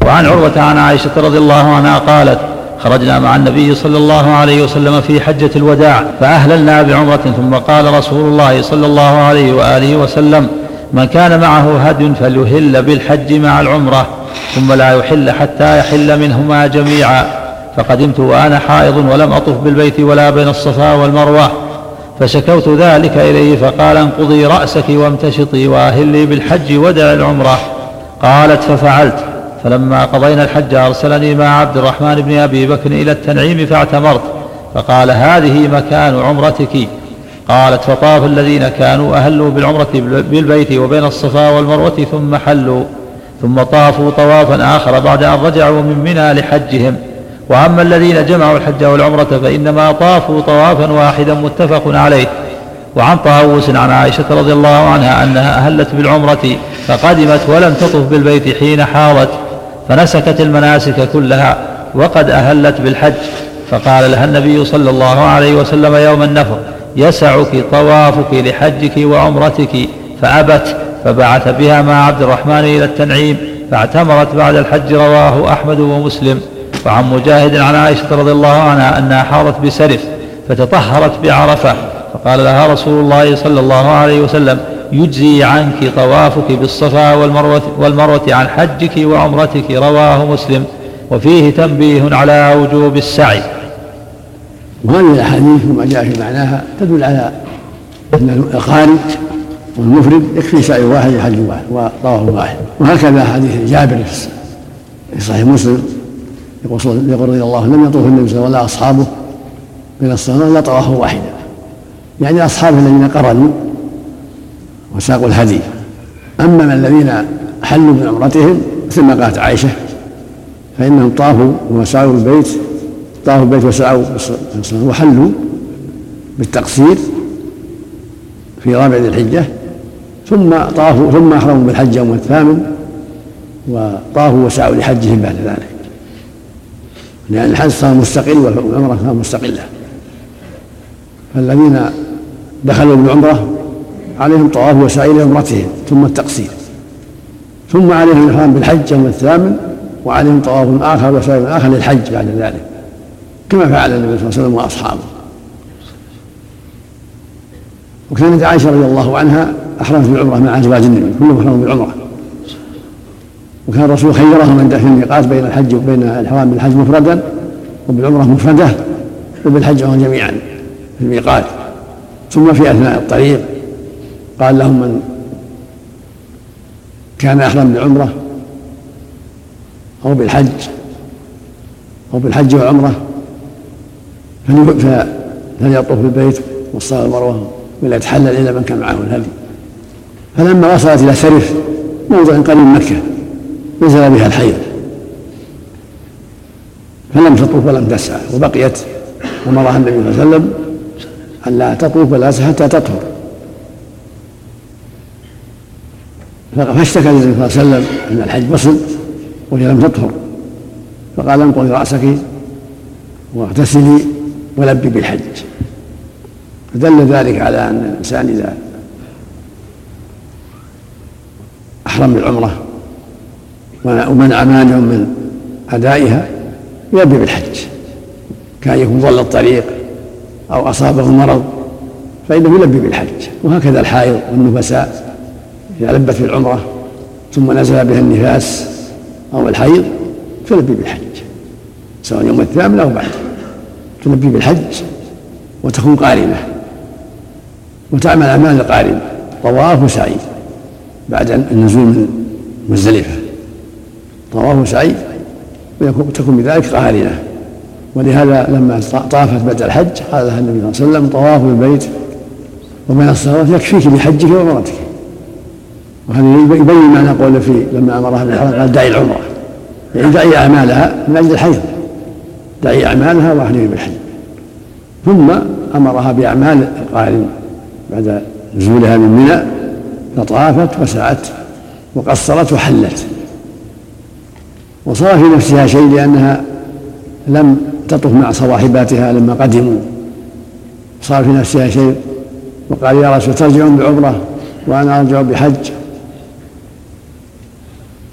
وعن عروة عن عائشة رضي الله عنها قالت خرجنا مع النبي صلى الله عليه وسلم في حجة الوداع فأهللنا بعمرة ثم قال رسول الله صلى الله عليه وآله وسلم من كان معه هدي فليهل بالحج مع العمرة ثم لا يحل حتى يحل منهما جميعا فقدمت وأنا حائض ولم أطف بالبيت ولا بين الصفا والمروة. فشكوت ذلك إليه فقال انقضي رأسك وامتشطي وأهلي بالحج ودع العمرة. قالت ففعلت فلما قضينا الحج أرسلني مع عبد الرحمن بن أبي بكر إلى التنعيم فاعتمرت فقال هذه مكان عمرتك. قالت فطاف الذين كانوا أهلوا بالعمرة بالبيت وبين الصفا والمروة ثم حلوا ثم طافوا طوافا آخر بعد أن رجعوا من منى لحجهم. وأما الذين جمعوا الحج والعمرة فإنما طافوا طوافا واحدا متفق عليه. وعن طاووس عن عائشة رضي الله عنها أنها أهلت بالعمرة فقدمت ولم تطف بالبيت حين حاضت فنسكت المناسك كلها وقد أهلت بالحج. فقال لها النبي صلى الله عليه وسلم يوم النفر يسعك طوافك لحجك وعمرتك. فأبت فبعث بها مع عبد الرحمن إلى التنعيم فاعتمرت بعد الحج رواه أحمد ومسلم. وعن مجاهد عن عائشة رضي الله عنها أنها حارت بسرف فتطهرت بعرفة فقال لها رسول الله صلى الله عليه وسلم يجزي عنك طوافك بالصفا والمروة, والمروة عن حجك وعمرتك رواه مسلم وفيه تنبيه على وجوب السعي. وهذه الأحاديث وما جاء في معناها تدل على أن القارئ والمفرد يكفي سعي واحد وحج واحد وطواف واحد. وهكذا حديث جابر في صحيح مسلم. يقول رضي الله لم يطوف النبي صلى الله عليه وسلم ولا أصحابه من الصلاة إلا طوافا واحدا. يعني اصحابه الذين قرنوا وساقوا الهدي أما من الذين حلوا بعمرتهم مثل ما قالت عائشة فإنهم طافوا وسعوا البيت طافوا البيت وسعوا وحلوا بالتقصير في رابع ذي الحجة ثم طافوا ثم أحرموا بالحج يوم الثامن وطافوا وسعوا لحجهم بعد ذلك. لأن الحج صار مستقل والعمرة صار مستقلة. فالذين دخلوا بالعمرة عليهم طواف وسعي لعمرتهم ثم التقصير. ثم عليهم الإحرام بالحج يوم الثامن وعليهم طواف آخر وسعي آخر للحج بعد ذلك. كما فعل النبي صلى الله عليه وسلم وأصحابه. وكانت عائشة رضي الله عنها أحرمت بالعمرة مع أزواج النبي كلهم أحرموا بالعمرة. وكان الرسول خيرهم من في الميقات بين الحج وبين الإحرام بالحج مفردا وبالعمرة مفردة وبالحج جميعا في الميقات. ثم في أثناء الطريق قال لهم من كان أحرم بالعمرة أو بالحج أو بالحج والعمرة فليطوف بالبيت والصلاة والمروة ولا يتحلل إلا من كان معه الهدي. فلما وصلت إلى سرف موضع قريب مكة نزل بها الحيض فلم تطوف ولم تسعى وبقيت أمرها النبي صلى الله عليه وسلم أن لا تطوف ولا تسعى حتى تطهر. فاشتكى النبي صلى الله عليه وسلم أن الحج وصل وهي لم تطهر. فقال انقضي رأسك واغتسلي ولبي بالحج. فدل ذلك على أن الإنسان إذا أحرم بالعمره ومنع مانع من أدائها يلبي بالحج. كأن يكون ضل الطريق أو أصابه مرض فإنه يلبي بالحج. وهكذا الحائض والنفساء إذا لبت في العمرة ثم نزل بها النفاس أو الحيض تلبي بالحج. سواء يوم الثامن أو بعده تلبي بالحج وتكون قارنة وتعمل أعمال القارنة طواف وسعي بعد النزول من مزدلفة طواف وسعي وتكون بذلك قارنة. ولهذا لما طافت بعد الحج قال لها النبي صلى الله عليه وسلم طواف البيت ومن الصلاة يكفيك بحجك وعمرتك وهذا يبين معنى قوله في لما امرها بالحرام قال دعي العمرة. يعني دعي أعمالها من أجل الحيض. دعي أعمالها واحلمي بالحج. ثم أمرها بأعمال القارن. بعد نزولها من منى فطافت وسعت وقصرت وحلت. وصار في نفسها شيء لأنها لم تطف مع صواحباتها لما قدموا. صار في نفسها شيء وقال يا رسول ترجعون بعمرة وأنا أرجع بحج.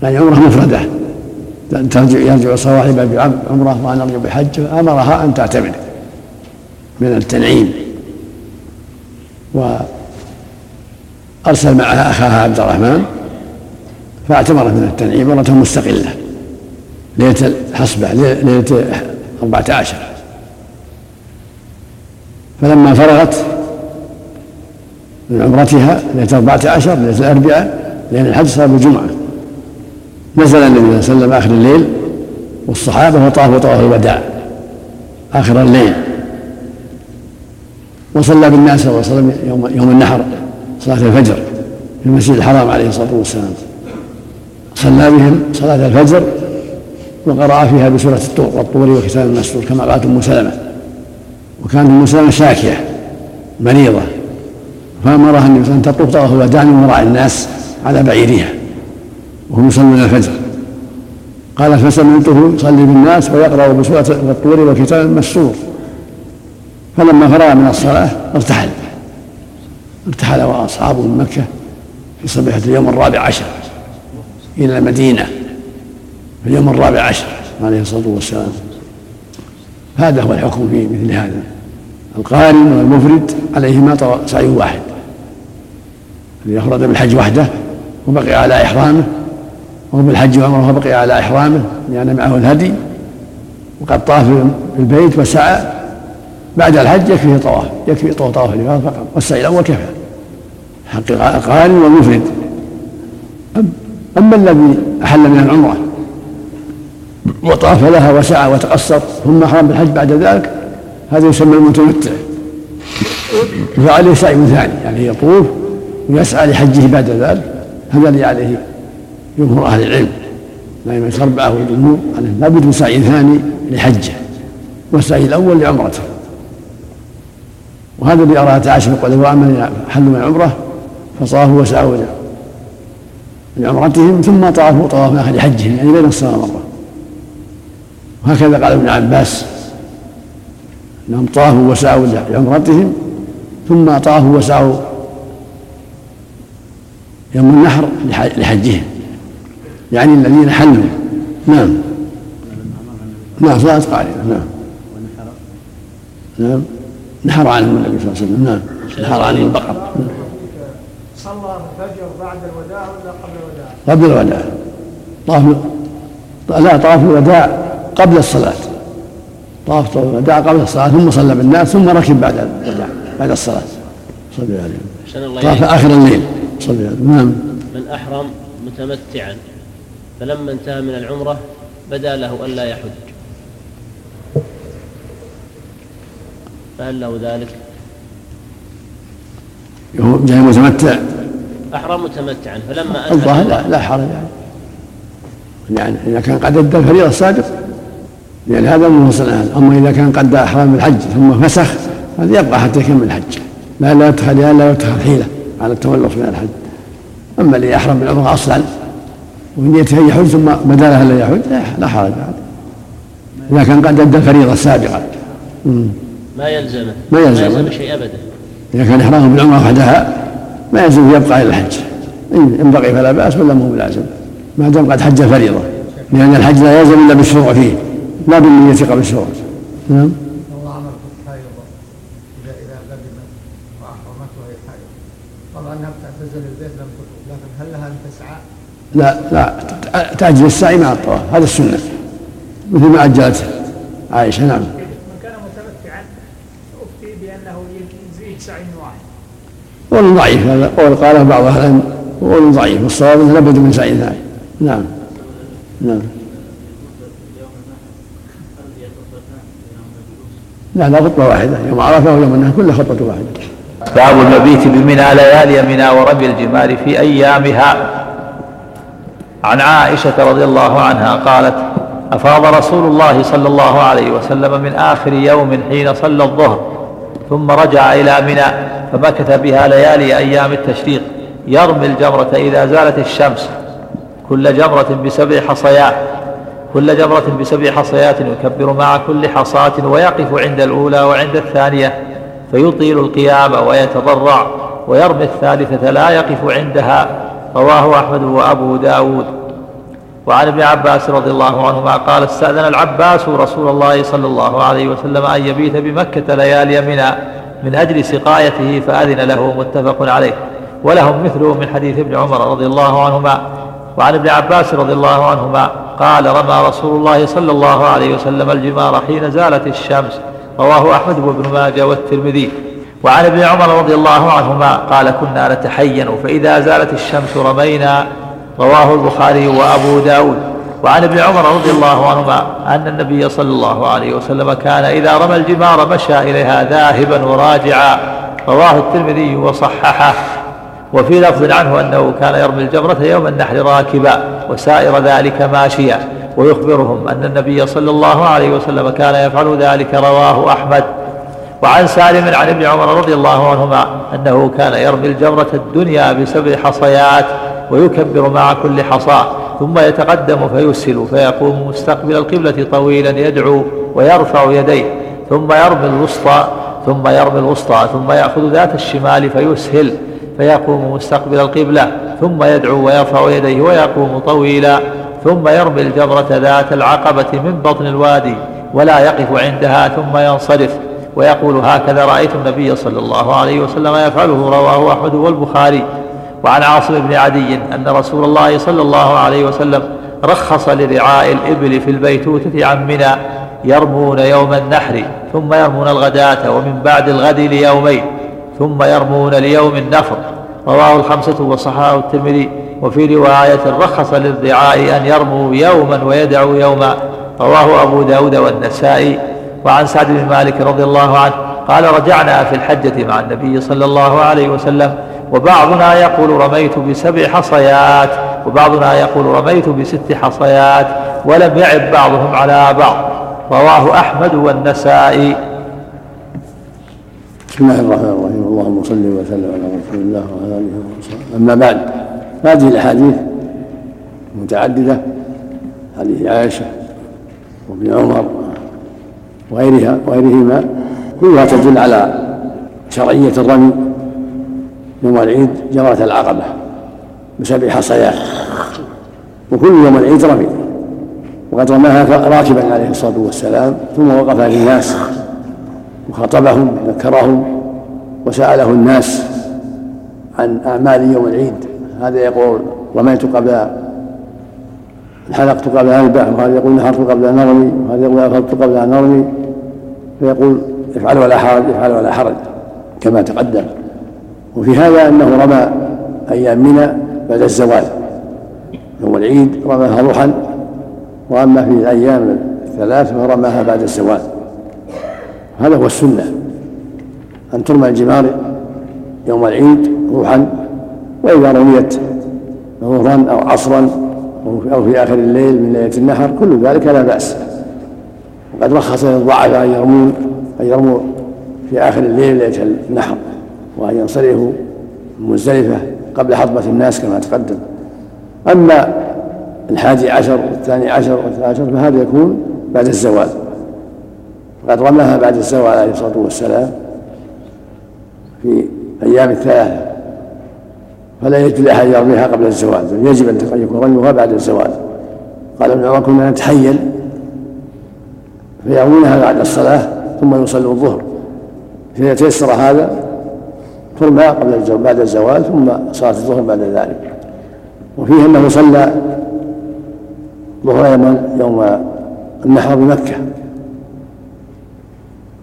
يعني عمرة مفردة. ترجع يرجع صواحب بعمرة وأن أرجو بحج. أمرها أن تعتمر من التنعيم. وأرسل معها أخاها عبد الرحمن فاعتمرت من التنعيم مرة مستقلة. ليلة الحصبة ليلة أربعة عشر. فلما فرغت من عمرتها ليلة أربعة عشر ليلة الأربعاء لأن الحج صار بالجمعة نزل النبي صلى الله عليه وسلم آخر الليل والصحابة وطافوا طواف الوداع. آخر الليل. وصلى بالناس صلى الله عليه وسلم يوم, يوم النحر صلاة الفجر في المسجد الحرام عليه الصلاة والسلام. صلى بهم صلاة الفجر وقرأ فيها بسورة الطور والطور وكتاب المسطور كما قالت أم سلمة. وكانت أم سلمة شاكية مريضة. فأمرها النبي صلى الله عليه وسلم تطوف طواف الوداع من وراء الناس على بعيرها وهم يصلون الفجر. قال فسمعته يصلي بالناس ويقرأ بسورة والطور وكتاب مسور فلما فرغ من الصلاة ارتحل. ارتحل وأصحابه من مكة في صبيحة اليوم الرابع عشر إلى المدينة. في اليوم الرابع عشر عليه الصلاة والسلام. هذا هو الحكم في مثل هذا. القارن والمفرد عليهما سعي واحد. الذي أفرد بالحج وحده وبقي على إحرامه وهو بالحج وعمره وبقي على إحرامه لأن معه الهدي وقد طاف في البيت وسعى. بعد الحج يكفيه طواف يكفي طواف الإفاضة فقط والسعي الأول كفى. حق القارن والمفرد. أما الذي أحل من العمرة وطاف. لها وسعى وتقصر ثم أحرم بالحج بعد ذلك. هذا يسمى المتمتع. فعليه سعي ثاني يعني يطوف ويسعى لحجه بعد ذلك. هذا الذي عليه جمهور أهل العلم. لا يمس أربعة والجمهور لا بد من سعي ثاني لحجه والسعي الأول لعمرته. وهذا الذي أراه عائشة يقول وأما حلوا من العمرة فطافوا وسعوا لعمرتهم ثم طافوا طواف آخر حجهم يعني بين الصلاة مرة وهكذا قال ابن عباس. أنهم طافوا وسعوا لعمرتهم ثم طافوا وسعوا يوم النحر لحجهم. يعني الذين حلوا. نعم. نعم صلاة قائمة نعم. نعم. نحر عن النبي صلى الله عليه وسلم. نعم. نحر عن البقر. صلى الفجر بعد الوداع ولا قبل الوداع؟ قبل الوداع. طاف لا طاف الوداع قبل الصلاة. طاف طواف الوداع قبل الصلاة ثم صلى بالناس ثم ركب بعد الوداع بعد الصلاة. صلى عليه. طاف آخر الليل. صلى عليه. نعم. من أحرم متمتعا فلما انتهى من العمرة بدا له ألا يحج. فهل له ذلك؟ جاي متمتع. أحرم متمتعا فلما الظاهر لا, لا حرج يعني يعني إذا كان قد أدى الفريضة السابق لأن هذا منفصل عنه أما إذا كان قد أحرم بالحج ثم فسخ هذا يبقى حتى يكمل الحج. لا لا يدخل لا يدخل حيلة على التولق من الحج. أما اللي يحرم بالعمرة أصلا ونيته يحج ثم بدا له ألا يحج لا حرج. بعد إذا كان قد أدى الفريضة السابقة. ما يلزمه ما يلزمه ما يلزم شيء أبدا. إذا كان إحرامه بالعمرة وحدها ما يلزم يبقى إلى الحج. إن بقي فلا بأس ولا مو بلازم. ما دام قد حج فريضة لأن الحج لا يلزم إلا بالشروع فيه. لا بالنية قبل الشروع نعم؟ لا لا تأجل السعي مع الطواف. هذا السنة. مثل ما أجلت عائشة نعم. من كان متمتعا افتي بانه يجزيه سعي واحد قول ضعيف هذا قول قاله بعض أهل العلم قول ضعيف. والصواب إنه لابد من سعي ثاني. نعم. نعم. لا لا خطبه واحدة. يوم عرفة ويوم النهر كلها خطبه واحدة. باب المبيت بمنى ليالي منى ورمي الجمار في أيامها. عن عائشة رضي الله عنها قالت أفاض رسول الله صلى الله عليه وسلم من آخر يوم حين صلى الظهر ثم رجع إلى منى فمكث بها ليالي أيام التشريق يرمي الجمرة إذا زالت الشمس كل جمرة بسبع حصيات. كل جمرة بسبع حصيات يكبر مع كل حصاة ويقف عند الأولى وعند الثانية فيطيل القيام ويتضرع ويرمي الثالثة لا يقف عندها رواه أحمد وأبو داود. وعن ابن عباس رضي الله عنهما قال استأذن العباس رسول الله صلى الله عليه وسلم أن يبيت بمكة ليالي منى من أجل سقايته فأذن له متفق عليه. ولهم مثله من حديث ابن عمر رضي الله عنهما. وعن ابن عباس رضي الله عنهما قال رمى رسول الله صلى الله عليه وسلم الجمار حين زالت الشمس رواه أحمد وابن ماجه والترمذي. وعن ابن عمر رضي الله عنهما قال كنا نتحين فإذا زالت الشمس رمينا رواه البخاري وأبو داود. وعن ابن عمر رضي الله عنهما أن النبي صلى الله عليه وسلم كان إذا رمى الجمار مشى إليها ذاهبا وراجعا رواه الترمذي وصححه. وفي لفظ عنه أنه كان يرمي الجمرة يوم النحر راكبا وسائر ذلك ماشيا ويخبرهم أن النبي صلى الله عليه وسلم كان يفعل ذلك رواه أحمد. وعن سالم عن ابن عمر رضي الله عنهما أنه كان يرمي الجمرة الدنيا بسبع حصيات ويكبر مع كل حصاة ثم يتقدم فيسهل فيقوم مستقبل القبلة طويلا يدعو ويرفع يديه ثم يرمي الوسطى ثم يرمي الوسطى ثم يأخذ ذات الشمال فيسهل. فيقوم مستقبل القبلة ثم يدعو ويرفع يديه ويقوم طويلا ثم يرمي الجمرة ذات العقبة من بطن الوادي ولا يقف عندها ثم ينصرف. ويقول هكذا رأيت النبي صلى الله عليه وسلم يفعله رواه أحمد والبخاري. وعن عاصم بن عدي أن رسول الله صلى الله عليه وسلم رخص لرعاء الإبل في البيتوتة عن منى يرمون يوم النحر ثم يرمون الغداة ومن بعد الغد ليومين ثم يرمون ليوم النفر. رواه الخمسة وصححه الترمذي وفي رواية رخص للرعاء أن يرموا يوما ويدعوا يوما. رواه أبو داود والنسائي. وعن سعد بن مالك رضي الله عنه قال رجعنا في الحجة مع النبي صلى الله عليه وسلم وبعضنا يقول رميت بسبع حصيات. وبعضنا يقول رميت بست حصيات ولم يعب بعضهم على بعض. رواه أحمد والنسائي. بسم الله الرحمن الرحيم. اللهم صل وسلم على رسول الله وعلى آله وصحبه أما بعد هذه الأحاديث متعدده حديث عائشة وابن عمر وغيرها وغيرهما كلها تدل على شرعية الرمي يوم العيد جمرة العقبة بسبع حصيات وكل يوم العيد رمي. وقد رماها راكبا عليه الصلاة والسلام ثم وقف للناس وخطبهم ذكرهم وسأله الناس عن أعمال يوم العيد. هذا يقول رميت قبل حلقت قبل أن وهذا يقول نحرت قبل أن أرمي وهذا يقول أفضت قبل أن أرمي فيقول افعل ولا حرج افعل ولا حرج كما تقدم. وفي هذا أنه رمى أيام منى بعد الزوال. يوم العيد رماها ضحى وأما في الأيام الثلاث فرماها بعد الزوال. هذا هو السنة. أن ترمى الجمار يوم العيد روحا وإذا رميت ظهرا أو عصرا أو في آخر الليل من ليلة النحر كل ذلك لا بأس. وقد رخص للضعفاء أن يرمون أن يرموا في آخر الليل ليلة النحر وأن ينصرفوا مزدلفة قبل حطبة الناس كما تقدم. أما الحادي عشر والثاني عشر والثالث عشر فهذا يكون بعد الزوال. وقد رماها بعد الزوال عليه الصلاة والسلام. في أيام الثلاثة فلا يجوز لأحد يرميها قبل الزوال بل يجب أن يكون رميها بعد الزوال قال ابن عمر كنا نتحيل فيرمونها بعد الصلاة ثم يصلوا الظهر. فإذا تيسر هذا ترمى قبل الزوال بعد الزوال ثم صلاة الظهر بعد ذلك. وفيه أنه صلى ظهر يوم يوم النحر بمكة.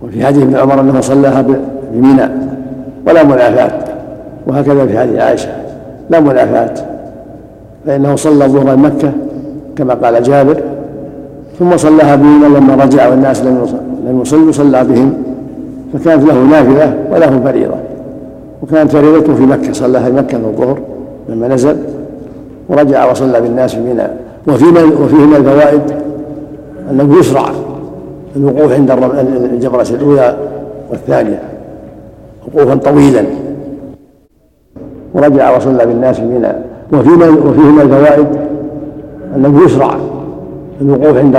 وفي حديث ابن عمر أنه صلاها بمنى. ولا منافاة. وهكذا في حديث عائشة لا منافاة. فإنه صلى الظهر بمكة كما قال جابر ثم صلاها بمنى لما رجع والناس لم يصلوا صلى بهم. فكانت له نافلة وله فريضة. وكانت فريضته في مكة صلاها في مكة الظهر لما نزل. ورجع وصلى بالناس في منى. وفيه من الفوائد أنه يشرع الوقوف عند الجبرة الأولى والثانية. وقوفا طويلا. ورجع وصلى بالناس منى وفيه من الفوائد أنه يشرع الوقوف عند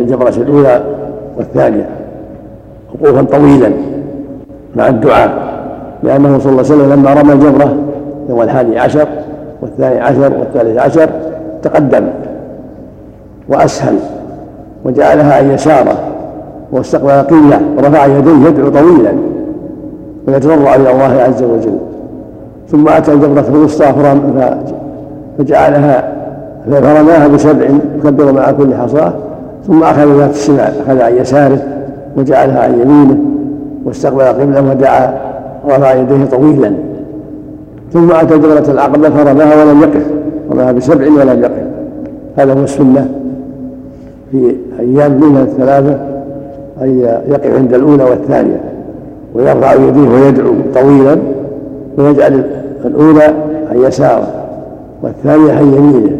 الجبرة الأولى والثانية. وقوفا طويلا مع الدعاء لأنه صلى الله عليه وسلم لما رمى الجمرة يوم الحادي عشر والثاني عشر والثالث عشر تقدم وأسهل وجعلها عن يسارة واستقبل قبلة ورفع يديه يدعو طويلا. ويتضرع إلى الله عز وجل. ثم أتى الجمرة الوسطى فجعلها فرماها بسبع يكبر مع كل حصاة. ثم أخذ ذات الشمال أخذ عن يساره وجعلها عن يمينه واستقبل قبلة ودعا ورفع يديه طويلا. ثم أتى جمرة العقبة فرماها ولم يقف. رماها بسبع ولم يقف. هذا هو السنة في أيام منها الثلاثة أن يقف عند الأولى والثانية. ويرفع يديه ويدعو طويلا ويجعل الأولى عن يساره والثانية عن يمينه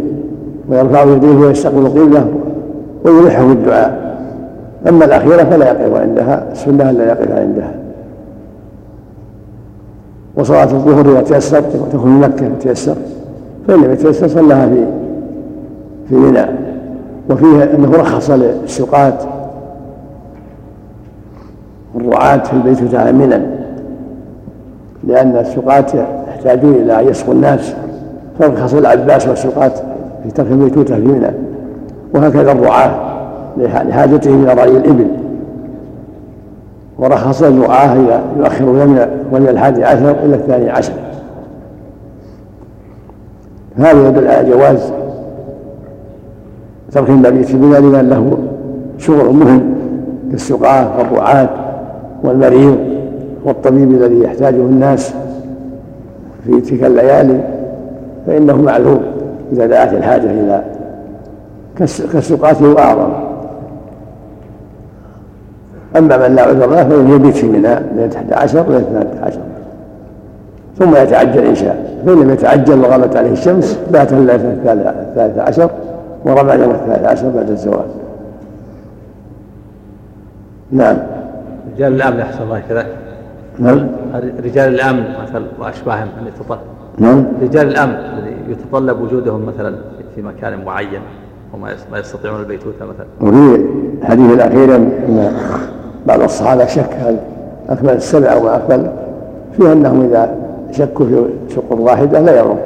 ويرفع يديه ويستقبل قبله ويلحه بالدعاء. أما الأخيرة فلا يقف عندها السنة ألا يقف عندها. وصلاة الظهر إذا تيسر تكون مكة تيسر فإن لم يتيسر صلاها في في منى. وفيه أنه رخص للسقاة والرعاة في البيت منى لأن السقاة يحتاجون إلى أن يسقوا الناس. فرخص العباس والسقاة في ترك البيتوتة في منى وهكذا الرعاة لحاجتهم إلى رأي الإبل. ورخص الرعاة إذا يؤخرون من الحادي عشر إلى الثاني عشر. هذا يدل على جواز ترك المبيت في بلاد لمن له شغل مهم كالسقاة والرعاة. والمريض والطبيب الذي يحتاجه الناس في تلك الليالي فإنه معلوم إذا دعت الحاجة إلى كالسقاة وأعظم أما من لا عذر له فإنه يبيت في منى ليلة 11 وليلة 13 ثم يتعجل إن شاء. فإن لم يتعجل وغابت عليه الشمس بات الليلة الثالثة عشر ورمى يوم الثالث عشر بعد الزواج نعم. رجال الأمن أحسن الله كذلك نعم. رجال الأمن مثلا وأشباههم ان يتطلب نعم. رجال الأمن الذي يتطلب وجودهم مثلا في مكان معين وما ما يستطيعون البيتوتة مثلا. وفي الحديث الأخير أن بعض الصحابة شك هل أكمل السبع أو ما أكمل فيها أنهم إذا شكوا في شق واحدة لا يرون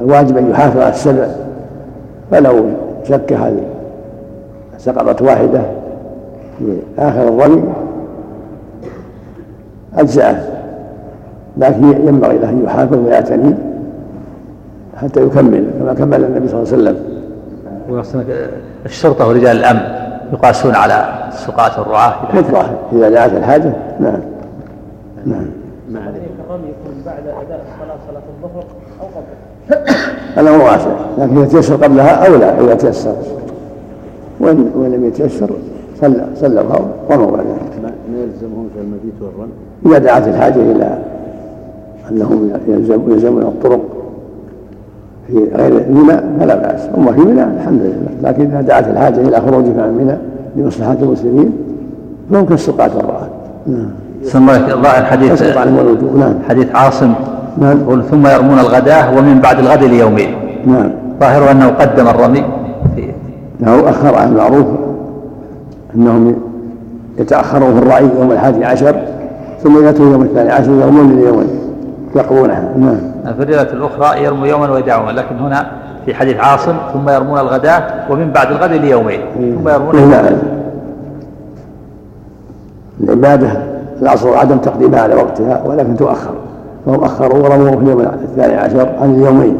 الواجب أن يحافظ على السبع. فلو شك هل سقطت واحدة في آخر الرمي اجزاه لكن ينبغي له أن يحافظ ويعتني حتى يكمل كما كمل النبي صلى الله عليه وسلم. الشرطة ورجال الأمن يقاسون على سقاة الرعاة مطلق إذا دعت الحاجة نعم. نعم. ما الرمي يكون بعد اداء الصلاه صلاه الظهر أو قبل هذا هو واسع لكن يتيسر قبلها أو لا إذا تيسر. وان لم يتيسر صلى صلى الظهر بعد ذلك. ما يلزمهم في المبيت والرمي؟ إذا دعت الحاجة إلى أنهم يلزم يلزمون الطرق في غير منى فلا بأس. اما في منى الحمد لله. لكن إذا دعت الحاجة إلى خروجهم عن منى لمصلحة المسلمين فهم كالسقاة الرعاة نعم. الله الحديث نعم. حديث عاصم. نعم. ثم يرمون الغداة ومن بعد الغد ليومين نعم. ظاهر أنه قدم الرمي. في له أخر عن المعروف أنهم يتاخرون في الرعي يوم الحادي عشر ثم ياتون يوم الثاني عشر يرمون لليومين يقضونها نعم. في الرواية الأخرى يرموا يوما ويدعون لكن هنا في حديث عاصم ثم يرمون الغداة ومن بعد الغد ليومين ثم يرمون نعم. العبادة الأصل عدم تقديمها على وقتها ولكن تؤخر. فهم أخروا ورموا في اليوم الثاني عشر عن اليومين.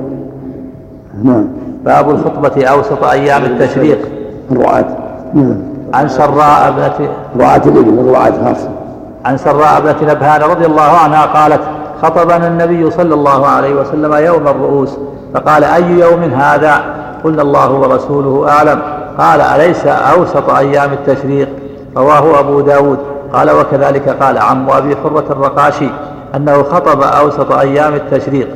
نعم. باب الخطبة أوسط أيام التشريق. الرعاة نعم. عن سراء ابنة رعاة الإبل الرعاة خاصة عن سراء ابنة نبهان رضي الله عنها قالت خطبنا النبي صلى الله عليه وسلم يوم الرؤوس فقال أي يوم هذا؟ قلنا الله ورسوله أعلم. قال أليس أوسط أيام التشريق؟ رواه أبو داود. قال وكذلك قال عم أبي حرة الرقاشي أنه خطب أوسط أيام التشريق.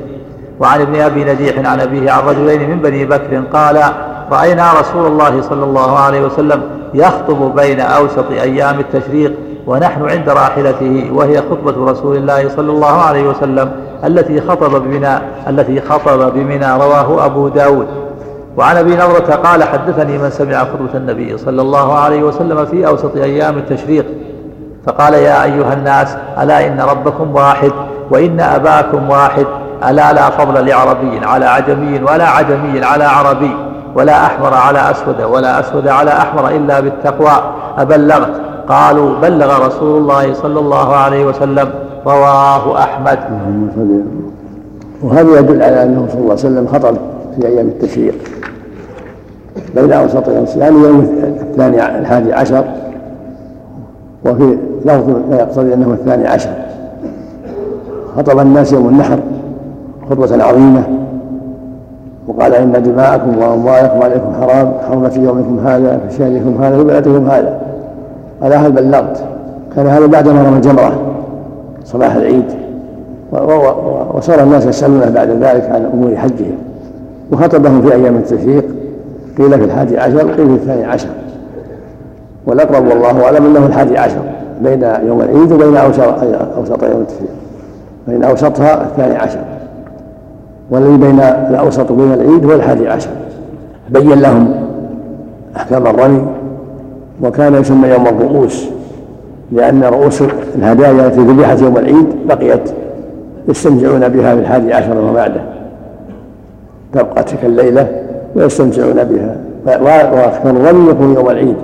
وعن ابن أبي نجيح عن أبيه عن رجلين من بني بكر قال رأينا رسول الله صلى الله عليه وسلم يخطب بين أوسط أيام التشريق ونحن عند راحلته وهي خطبة رسول الله صلى الله عليه وسلم التي خطب بمنى التي خطب بمنى رواه أبو داود. وعن أبي نضرة قال حدثني من سمع خطبة النبي صلى الله عليه وسلم في أوسط أيام التشريق. فقال يا أيها الناس ألا إن ربكم واحد وإن أباكم واحد ألا لا فضل لعربي على عجمي ولا عجمي على عربي. ولا أحمر على أسود ولا أسود على أحمر إلا بالتقوى. أبلغت. قالوا بلغ رسول الله صلى الله عليه وسلم. رواه أحمد. وهذا يدل على أنه صلى الله عليه وسلم خطب في أيام التشريق بين أوسط يوم يعني يوم الثاني الحادي عشر وفي لفظ لا يقتضي أنه الثاني عشر. خطب الناس يوم النحر خطبة عظيمة. وقال إن دماءكم وأموالكم عليكم حرام حرمة يومكم هذا في شهركم هذا في بلدكم هذا. قال هل بلغت؟ كان هذا بعد ما رمى الجمرة صباح العيد. وصار الناس يسألونه بعد ذلك عن أمور حجهم. وخطبهم في أيام التشريق قيل في الحادي عشر قيل في الثاني عشر. والأقرب والله أعلم أنه الحادي عشر بين يوم العيد وبين أوسط يوم التشريق. بين أوسطها الثاني عشر. والذي بين الأوسط وبين العيد هو الحادي عشر. بين لهم أحكام الرمي وكان يسمى يوم الرؤوس لأن رؤوس الهدايا التي ذبحت يوم العيد بقيت يستمتعون بها في الحادي عشر وبعده تبقى تلك الليلة ويستمتعون بها. وأكثر الرمي يكون يوم العيد.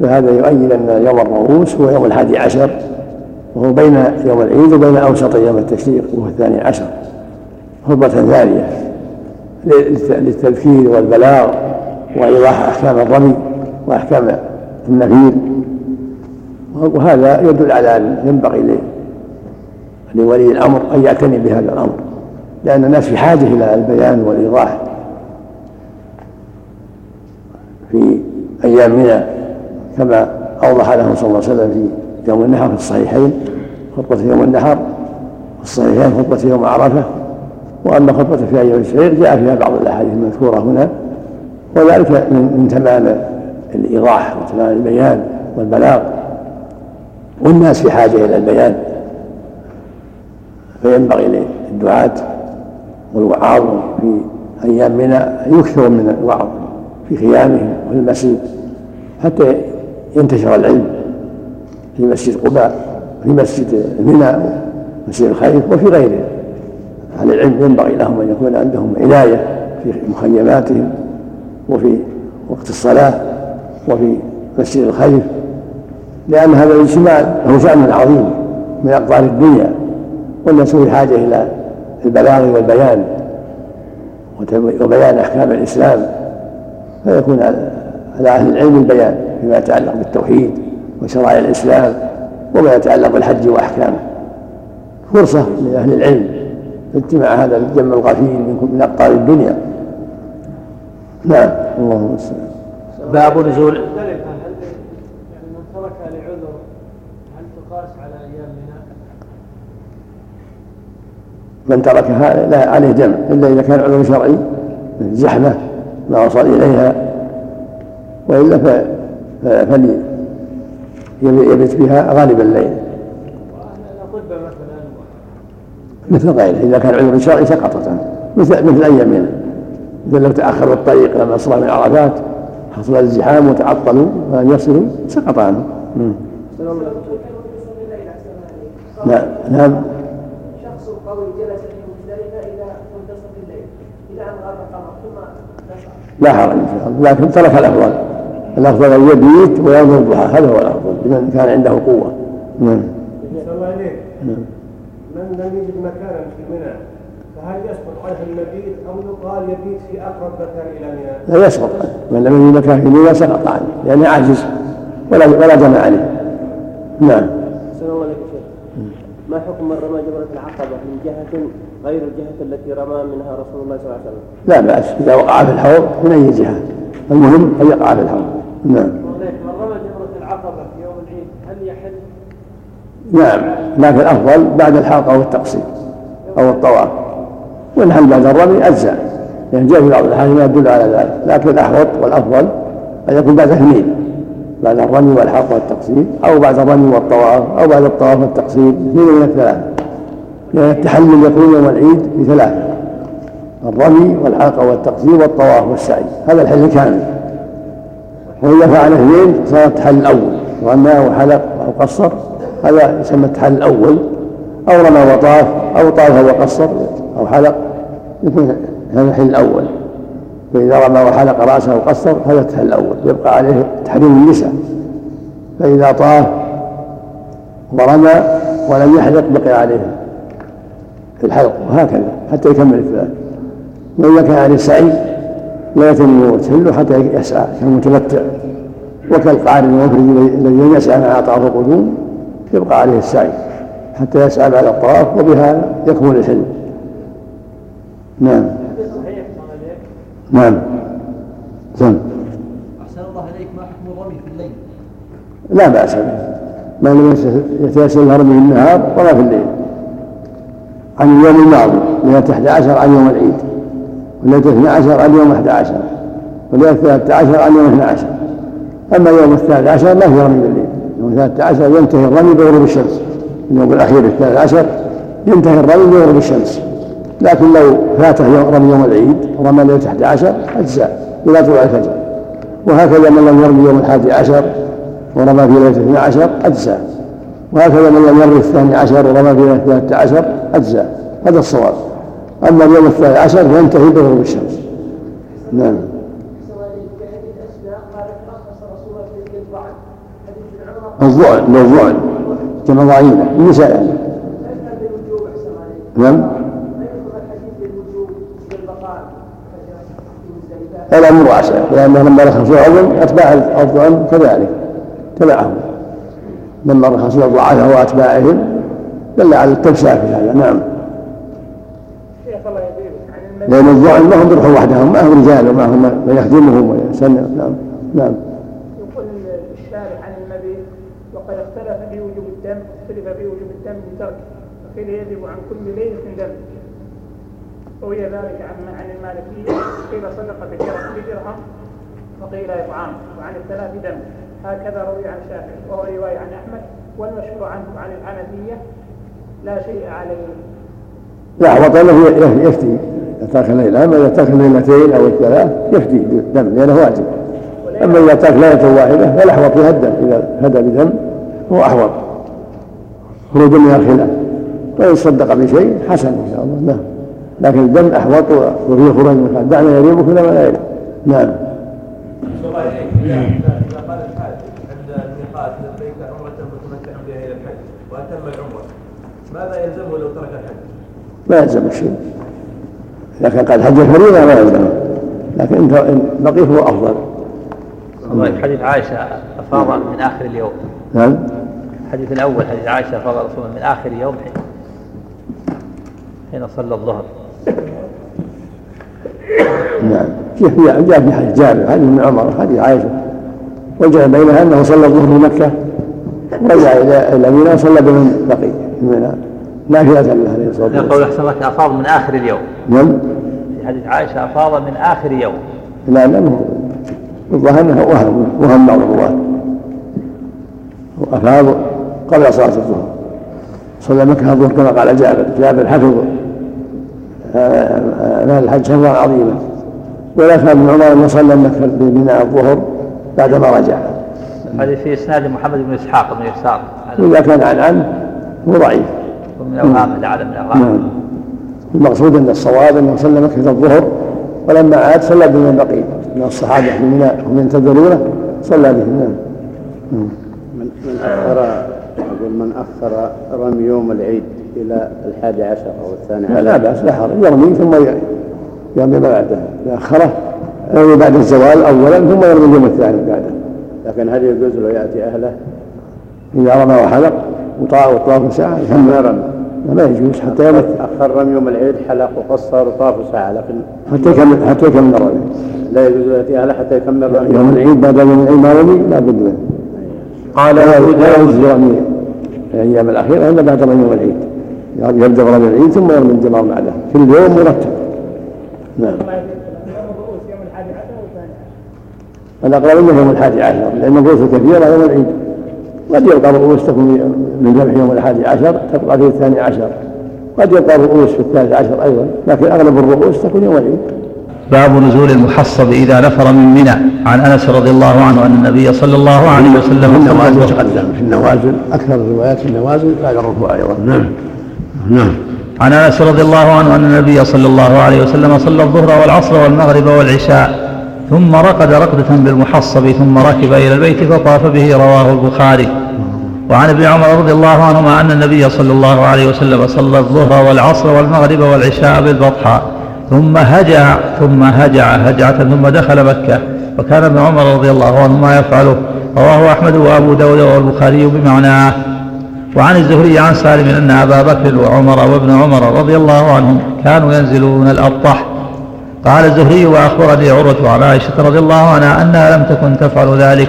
فهذا يؤيد أن يوم الرؤوس هو يوم الحادي عشر وهو بين يوم العيد وبين أوسط يوم التشريق وهو الثاني عشر. خطبة ثانية للتذكير والبلاغ وإيضاح أحكام الرمي وأحكام النفير. وهذا يدل على أن ينبغي لولي الأمر أن يعتني بهذا الأمر لأن الناس في حاجة إلى البيان والإيضاح. في أيام منى كما أوضح لهم صلى الله عليه وسلم في يوم النحر في الصحيحين خطبة يوم النحر الصحيحين خطبة يوم عرفة. وأما خطبة في أيام الشعير جاء فيها بعض الأحاديث المذكورة هنا وذلك من تمام الإيضاح وتمام البيان والبلاغ. والناس في حاجة إلى البيان. فينبغي للدعاة والوعاظ في أيام منى أن يكثروا من الوعظ في خيامهم وفي المسجد حتى ينتشر العلم في مسجد قباء في مسجد منى ومسجد الخير وفي غيره. أهل العلم ينبغي لهم أن يكون عندهم عناية في مخيماتهم وفي وقت الصلاة وفي مسجد الخير لأن هذا الاجتماع له شأن عظيم من أقطار الدنيا والناس في حاجة إلى البلاغ والبيان وبيان أحكام الإسلام فيكون على أهل العلم البيان فيما يتعلق بالتوحيد وشرائع الإسلام وما يتعلق بالحج وأحكامه. فرصة لأهل العلم اجتماع هذا الجم الغفير من أقطار الدنيا. نعم. اللهم المستعان باب نزول من تركها لعذر هل تقاس على أيام منى؟ من تركها لا عليه دم إلا إذا كان عذر شرعي زحمة ما وصل إليها وإلا فلي يبت بها غالب الليل. مثل غيره إذا كان عذر شرعي سقطت مثل مثل ايامنا مثل لو تاخروا الطريق لما اصبح من عرفات حصل الزحام وتعطلوا فلم يصلوا سقط عنه. نعم نعم شخص قوي جلس في إلى منتصف الليل إلى أن غاب القمر ثم لا حرج إن شاء الله. لكن ترك الأفضل. الأفضل أن يبيت وينظر الضحى هذا هو الأفضل لمن كان عنده قوة. نعم الله عليك نعم من لم يجد مكانا في منى فهل يسقط عنه المبيت أو يقال يبيت في أقرب مكان إلى منى؟ لا يسقط من لم يجد مكان في منى سقط عنه لأنه عاجز ولا ولا دم عليه. نعم. أحسن الله عليك يا شيخ. ما حكم من رمى جمرة العقبة؟ من جهة غير الجهة التي رمى منها رسول الله صلى الله عليه وسلم؟ لا بأس إذا وقع في الحوض من أي جهة؟ المهم أن يقع في الحوض نعم من رمى جمرة العقبة في يوم العيد هل يحل؟ نعم لكن الأفضل بعد الحلق أو التقصير أو الطواف. والحل بعد الرمي أجزاء يعني جاء في بعض الأحاديث ما يدل على ذلك لكن الأحوط والأفضل أن يكون بعد اثنين بعد الرمي والحلق والتقصير أو بعد الرمي والطواف أو بعد الطواف والتقصير اثنين من الثلاثة لأن التحلل يكون يوم العيد بثلاثة الرمي والحلق والتقصير والطواف والسعي هذا الحل كامل وإذا فعل اثنين صار التحلل الأول رمى وحلق أو قصر هذا يسمى التحلل الأول. أو رمى وطاف أو طاف وقصر أو حلق. يكون هذا الحل الأول. فإذا رمى وحلق رأسه وقصر هذا التحلل الأول. يبقى عليه تحريم النساء. فإذا طاف ورمى ولم يحلق بقي عليه الحلق. وهكذا حتى يكمل الثلاث وإذا كان عليه سعي لا يتم تحله حتى يسعى كالمتمتع. وكالقارن المفرد الذي يسعى مع طواف القدوم يبقى عليه السعي حتى يسعى بعد الطواف وبها يكمل الحلم نعم. نعم. سم أحسن الله عليك ما حكم الرمي في الليل؟ لا بأس به. ما لم يتيسر الرمي في النهار ولا في الليل. عن اليوم الماضي ليلة 11 عن يوم العيد وليلة 12 عن يوم 11 وليلة 13 عن يوم 12 أما يوم الثالث عشر ما في رمي بالليل يوم الثالث عشر ينتهي الرمي بغروب الشمس. اليوم الأخير الثالث عشر ينتهي الرمي بغروب الشمس. لكن لو فاته يوم رمي يوم العيد ورمى ليلة 11 أجزاء إلى طلوع الفجر. وهكذا من لم يرمي يوم الحادي عشر ورمى في ليلة 12 أجزاء. وهكذا من لم يرمي الثاني عشر ورمى في ليلة 13 أجزاء. هذا الصواب. أما اليوم الثاني عشر فينتهي بغروب الشمس. نعم. الظعن الظعن كما ضعينة النساء نعم. الأمر واسع لأنه لما رخصوا العظم أتباع الظعن كذلك. تبعهم. لما رخصوا الضعفاء وأتباعهم دل على التوسعة في هذا نعم. لأن الظعن ما هم بروح وحدهم ما هم رجال وما هم من يخدمهم ويسنى نعم. نعم يقول الشارع عن المبيت وقد اختلف في وجوب الدم اختلف في وجوب الدم بتركه وقيل يجب عن كل ليلة دم روي ذلك عن عن المالكية. قيل صدقة بدرهم وقيل إطعام. وعن الثلاث دم. هكذا روي عن الشافعي وهو رواية عن أحمد. والمشهور عنهم عن الحنفية. لا شيء عليه. لا أحوط أنه يفتي. ترك الليلة أما إذا ترك الليلتين أو الثلاث يفتي بالدم لأنه واجب. أما إذا ترك ليلة واحدة فالأحوط فيها الدم إذا هدى بدم هو أحوط. خروج من الخلاف وإن صدق بشيء حسن إن شاء الله. نعم. لكن الدم أحوط وفيه خروج من الخلاف دعنا يريبك إلى ما لا يريب نعم. إذا قال الحاج عند الميقات لبيك عمرة متمتع بها إلى الحج وأتم العمرة ماذا يلزمه لو ترك الحج؟ ما يلزم شيء إذا كان قال حج الفريضة ما يلزمه لكن إن بقي هو أفضل. حديث عائشة أفاض من آخر اليوم. نعم. الحديث الأول حديث عائشة أفاض رسول من آخر يوم حين صلى الظهر. نعم. في جاء في حديث جابر حديث ابن عمر حديث عائشة. وجاء بينها أنه صلى الظهر في مكة. ورجع إلى إلى منى وصلى بمن بقي في منى نافله له عليه الصلاة والسلام. يقول أحسن لك أفاض من آخر اليوم. نعم. في حديث عائشة أفاض من آخر يوم. لا لا الظاهر أنه وهم وهم بعض الرواة. وافاض قبل صلاة الظهر. صلى مكة الظهر كما قال جابر. جابر حفظ نال الحج شهرا عظيما. ولا كان ابن عمر انه صلى مكة ببناء الظهر بعدما رجع. هذه في إسناد محمد بن إسحاق بن يسار. واذا كان عن عن هو ضعيف. ومن اوهام لعل من الأوهام. نعم. المقصود أن الصواب أنه صلى مكة الظهر ولما عاد صلى بمن بقي. من الصحابة في منى هم ينتظرونه صلى بهم. نعم. من من اخر يقول من اخر رمي يوم العيد إلى الحادي عشر أو الثاني عشر. لا بأس لا حرج. يرمي ثم يرمي ما بعده ياخره يرمي بعد الزوال اولا ثم يرمي اليوم الثاني بعده. لكن هل يجوز له يأتي أهله؟ إذا رمى وحلق وطاف وطاف ساعة ما رمى. ما يجوز حتى يوم أخر رمي يوم العيد حلق وقصر وطاف ساعة لكن حتى يكمل حتى يكمل الرمي. لا يجوز له يأتي أهله حتى يكمل رمي. يوم العيد بعد يوم العيد ما رمي لا بد منه. قال لا يجوز رمي الأيام الأخيرة الا بعد يوم العيد. يبدا رمي العيد ثم يرمي الجمار بعده. كل يوم مرتب. نعم. الأقرب أنه يوم الحادي عشر لأن الرؤوس كثيرة يوم العيد. قد يلقى الرؤوس تكون من ذبح يوم الحادي عشر تبقى في الثاني عشر. قد يلقى الرؤوس في الثالث عشر أيضا لكن أغلب الرؤوس تكون يوم العيد. باب نزول المحصب إذا نفر من منى. عن أنس رضي الله عنه أن النبي صلى الله عليه وسلم في النوازل تقدم في النوازل أكثر الروايات في النوازل بعد الركوع أيضا. نعم. نعم. عن أنس رضي الله عنه أن النبي صلى الله عليه وسلم صلى الظهر والعصر والمغرب والعشاء ثم رقد رقدة بالمحصب ثم ركب إلى البيت فطاف به رواه البخاري. وعن ابن عمر رضي الله عنهما أن النبي صلى الله عليه وسلم صلى الظهر والعصر والمغرب والعشاء بالبطحاء. ثم هجع ثم هجع هجعة ثم دخل مكة. وكان ابن عمر رضي الله عنهما يفعله. رواه أحمد وأبو داود والبخاري بمعناه وعن الزهري عن سالم أن أبا بكر وعمر وابن عمر رضي الله عنهم كانوا ينزلون الأبطح. قال الزهري وأخبرني عروة عن عائشة رضي الله عنها أنها لم تكن تفعل ذلك.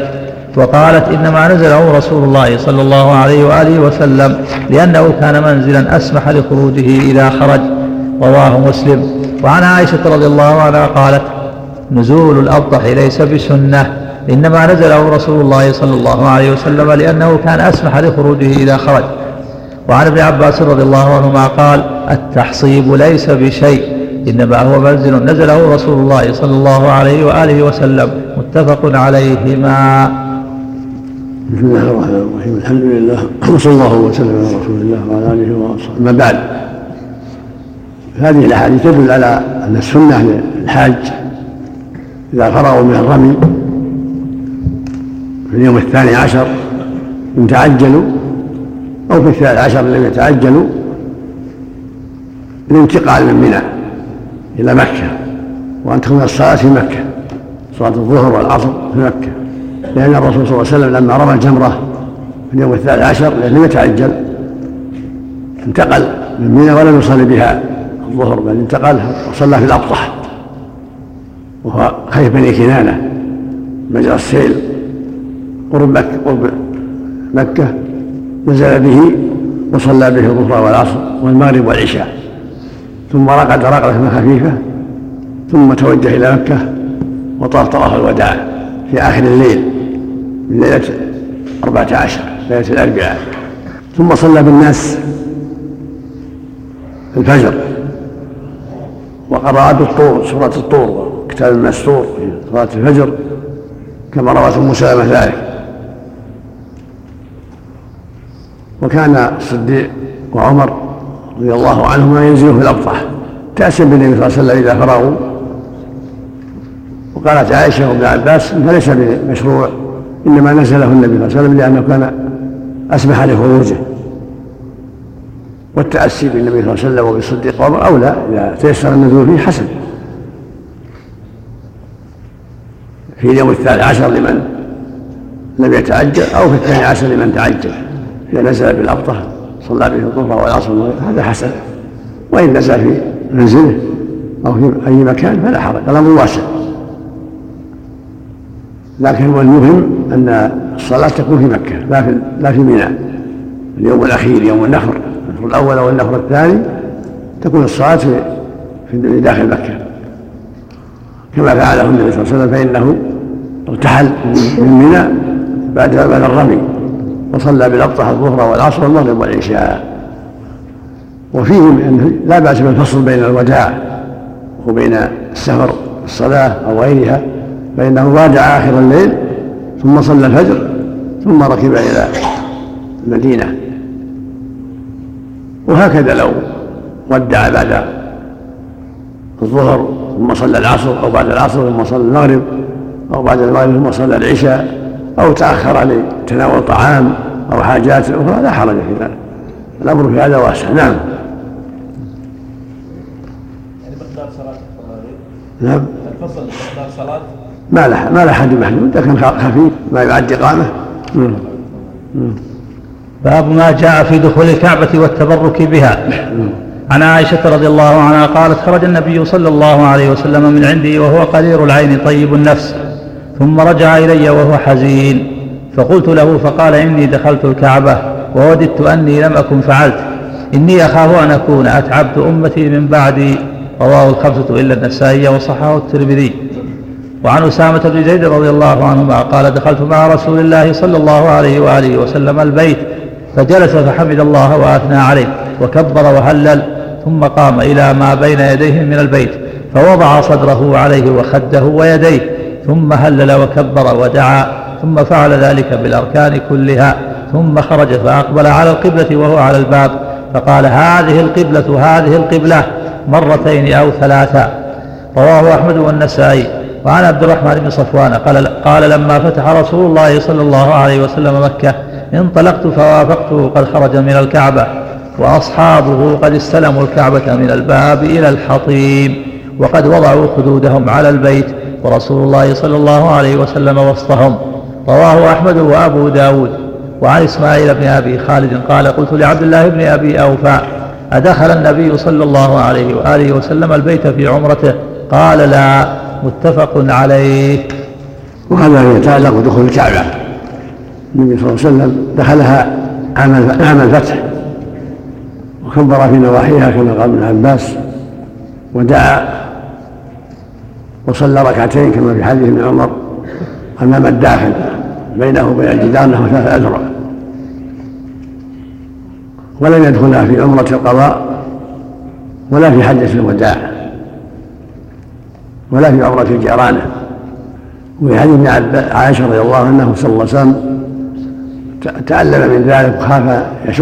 وقالت إنما نزله رسول الله صلى الله عليه وآله وسلم لأنه كان منزلا أسمح لخروجه إذا خرج. رواه مسلم. وعن عائشة رضي الله عنها قالت نزول الأبطح ليس بسنة إنما نزله رسول الله صلى الله عليه وسلم لأنه كان أسمح لخروجه إذا خرج. وعن ابن عباس رضي الله عنهما قال التحصيب ليس بشيء إنما هو منزل نزله رسول الله صلى الله عليه وآله وسلم متفق عليهما. بسم الله الرحمن الرحيم. الحمد لله وصلى الله وسلم على رسول الله وعلى آله وأصحابه. أما بعد هذه الأحاديث تدل على أن السنة للحاج إذا فرغوا من الرمي في اليوم الثاني عشر إن تعجلوا أو في الثالث عشر لم يتعجلوا الانتقال من منى إلى مكة وأن تكون الصلاة في مكة صلاة الظهر والعصر في مكة. لأن الرسول صلى الله عليه وسلم لما رمى الجمرة في اليوم الثالث عشر لم يتعجل انتقل من منى ولم يصلي بها. الظهر بل انتقل وصلى في الأبطح وهو خيف بني كنانة مجرى السيل قرب مكة قرب مكة نزل به وصلى به الظهر والعصر والمغرب والعشاء. ثم رقد رقدة خفيفة ثم توجه إلى مكة وطاف طواف الوداع في آخر الليل من ليلة أربعة عشر ليلة الأربعاء. ثم صلى بالناس الفجر. وقرأت الطور سورة الطور كتاب المستور في صلاة الفجر كما روت أم سلمة ذلك. وكان الصديق وعمر رضي الله عنهما ينزلوا في الأبطح تأسم بالنبي صلى الله عليه وسلم إذا فرغوا. وقالت عائشة وابن عباس فليس بمشروع إنما نزله النبي صلى الله عليه وسلم لأنه كان أسمح لخروجه والتأسي بالنبي صلى الله عليه وسلم وبالصديق وعمر أولى إذا تيسر النزول فيه حسن. في اليوم الثالث عشر لمن لم يتعجل أو في الثاني عشر لمن تعجل. إذا نزل بالأبطة صلى به الظهر والعصر هذا حسن. وإن نزل في منزله أو في أي مكان فلا حرج الأمر واسع. لكن هو المهم أن الصلاة تكون في مكة لا في لا في منى اليوم الأخير يوم النحر. النحر الأول أو النحر الثاني تكون الصلاة في في داخل مكة. كما فعله النبي صلى الله عليه وسلم فإنه ارتحل من منى بعد بعد الرمي وصلى بالأبطح الظهر والعصر والمغرب والعشاء. وفيه لا بأس بالفصل بين الوداع وبين السفر الصلاة أو غيرها فإنه وادع آخر الليل ثم صلى الفجر ثم ركب إلى المدينة. وهكذا لو ودع بعد الظهر ثم صلى العصر أو بعد العصر ثم صلى المغرب أو بعد المغرب ثم صلى العشاء أو تأخر لتناول طعام أو حاجات أخرى لا حرج في ذلك. الأمر في هذا واسع. نعم. يعني نعم. الفصل مقدار صلاة؟ ما له ما له حد محدود لكن خفيف ما يعد إقامة. مم. باب ما جاء في دخول الكعبة والتبرك بها. عن عائشة رضي الله عنها قالت خرج النبي صلى الله عليه وسلم من عندي وهو قرير العين طيب النفس ثم رجع إلي وهو حزين. فقلت له فقال إني دخلت الكعبة ووددت أني لم أكن فعلت. إني أخاف أن أكون أتعبت أمتي من بعدي. رواه الخمسة إلا النسائي وصححه الترمذي. وعن أسامة بن زيد رضي الله عنهما قال دخلت مع رسول الله صلى الله عليه وآله وسلم البيت فجلس فحمد الله وأثنى عليه وكبر وهلل ثم قام إلى ما بين يديه من البيت فوضع صدره عليه وخده ويديه ثم هلل وكبر ودعا ثم فعل ذلك بالأركان كلها ثم خرج فأقبل على القبلة وهو على الباب فقال هذه القبلة هذه القبلة مرتين أو ثلاثا رواه أحمد والنسائي. وعن عبد الرحمن بن صفوان قال, قال لما فتح رسول الله صلى الله عليه وسلم مكة انطلقت فوافقته قد خرج من الكعبة وأصحابه قد استلموا الكعبة من الباب إلى الحطيم وقد وضعوا خدودهم على البيت ورسول الله صلى الله عليه وسلم وسطهم. رواه أحمد وأبو داود. وعن إسماعيل بن أبي خالد قال قلت لعبد الله بن أبي أوفى أدخل النبي صلى الله عليه وآله وسلم البيت في عمرته؟ قال لا متفق عليه. وهذا يتعلق بدخول الكعبة. النبي صلى الله عليه وسلم دخلها عام الفتح وكبر في نواحيها كما قال ابن عباس ودعا وصلى ركعتين كما في حديث ابن عمر أمام الداخل بينه وبين الجدار نحو ثلاث اذرع ولم يدخلها في عمرة القضاء ولا في حجة الوداع ولا في عمرة الجيرانة وفي حديث عائشة رضي الله عنه صلى الله عليه وسلم تألم من ذلك وخاف يشق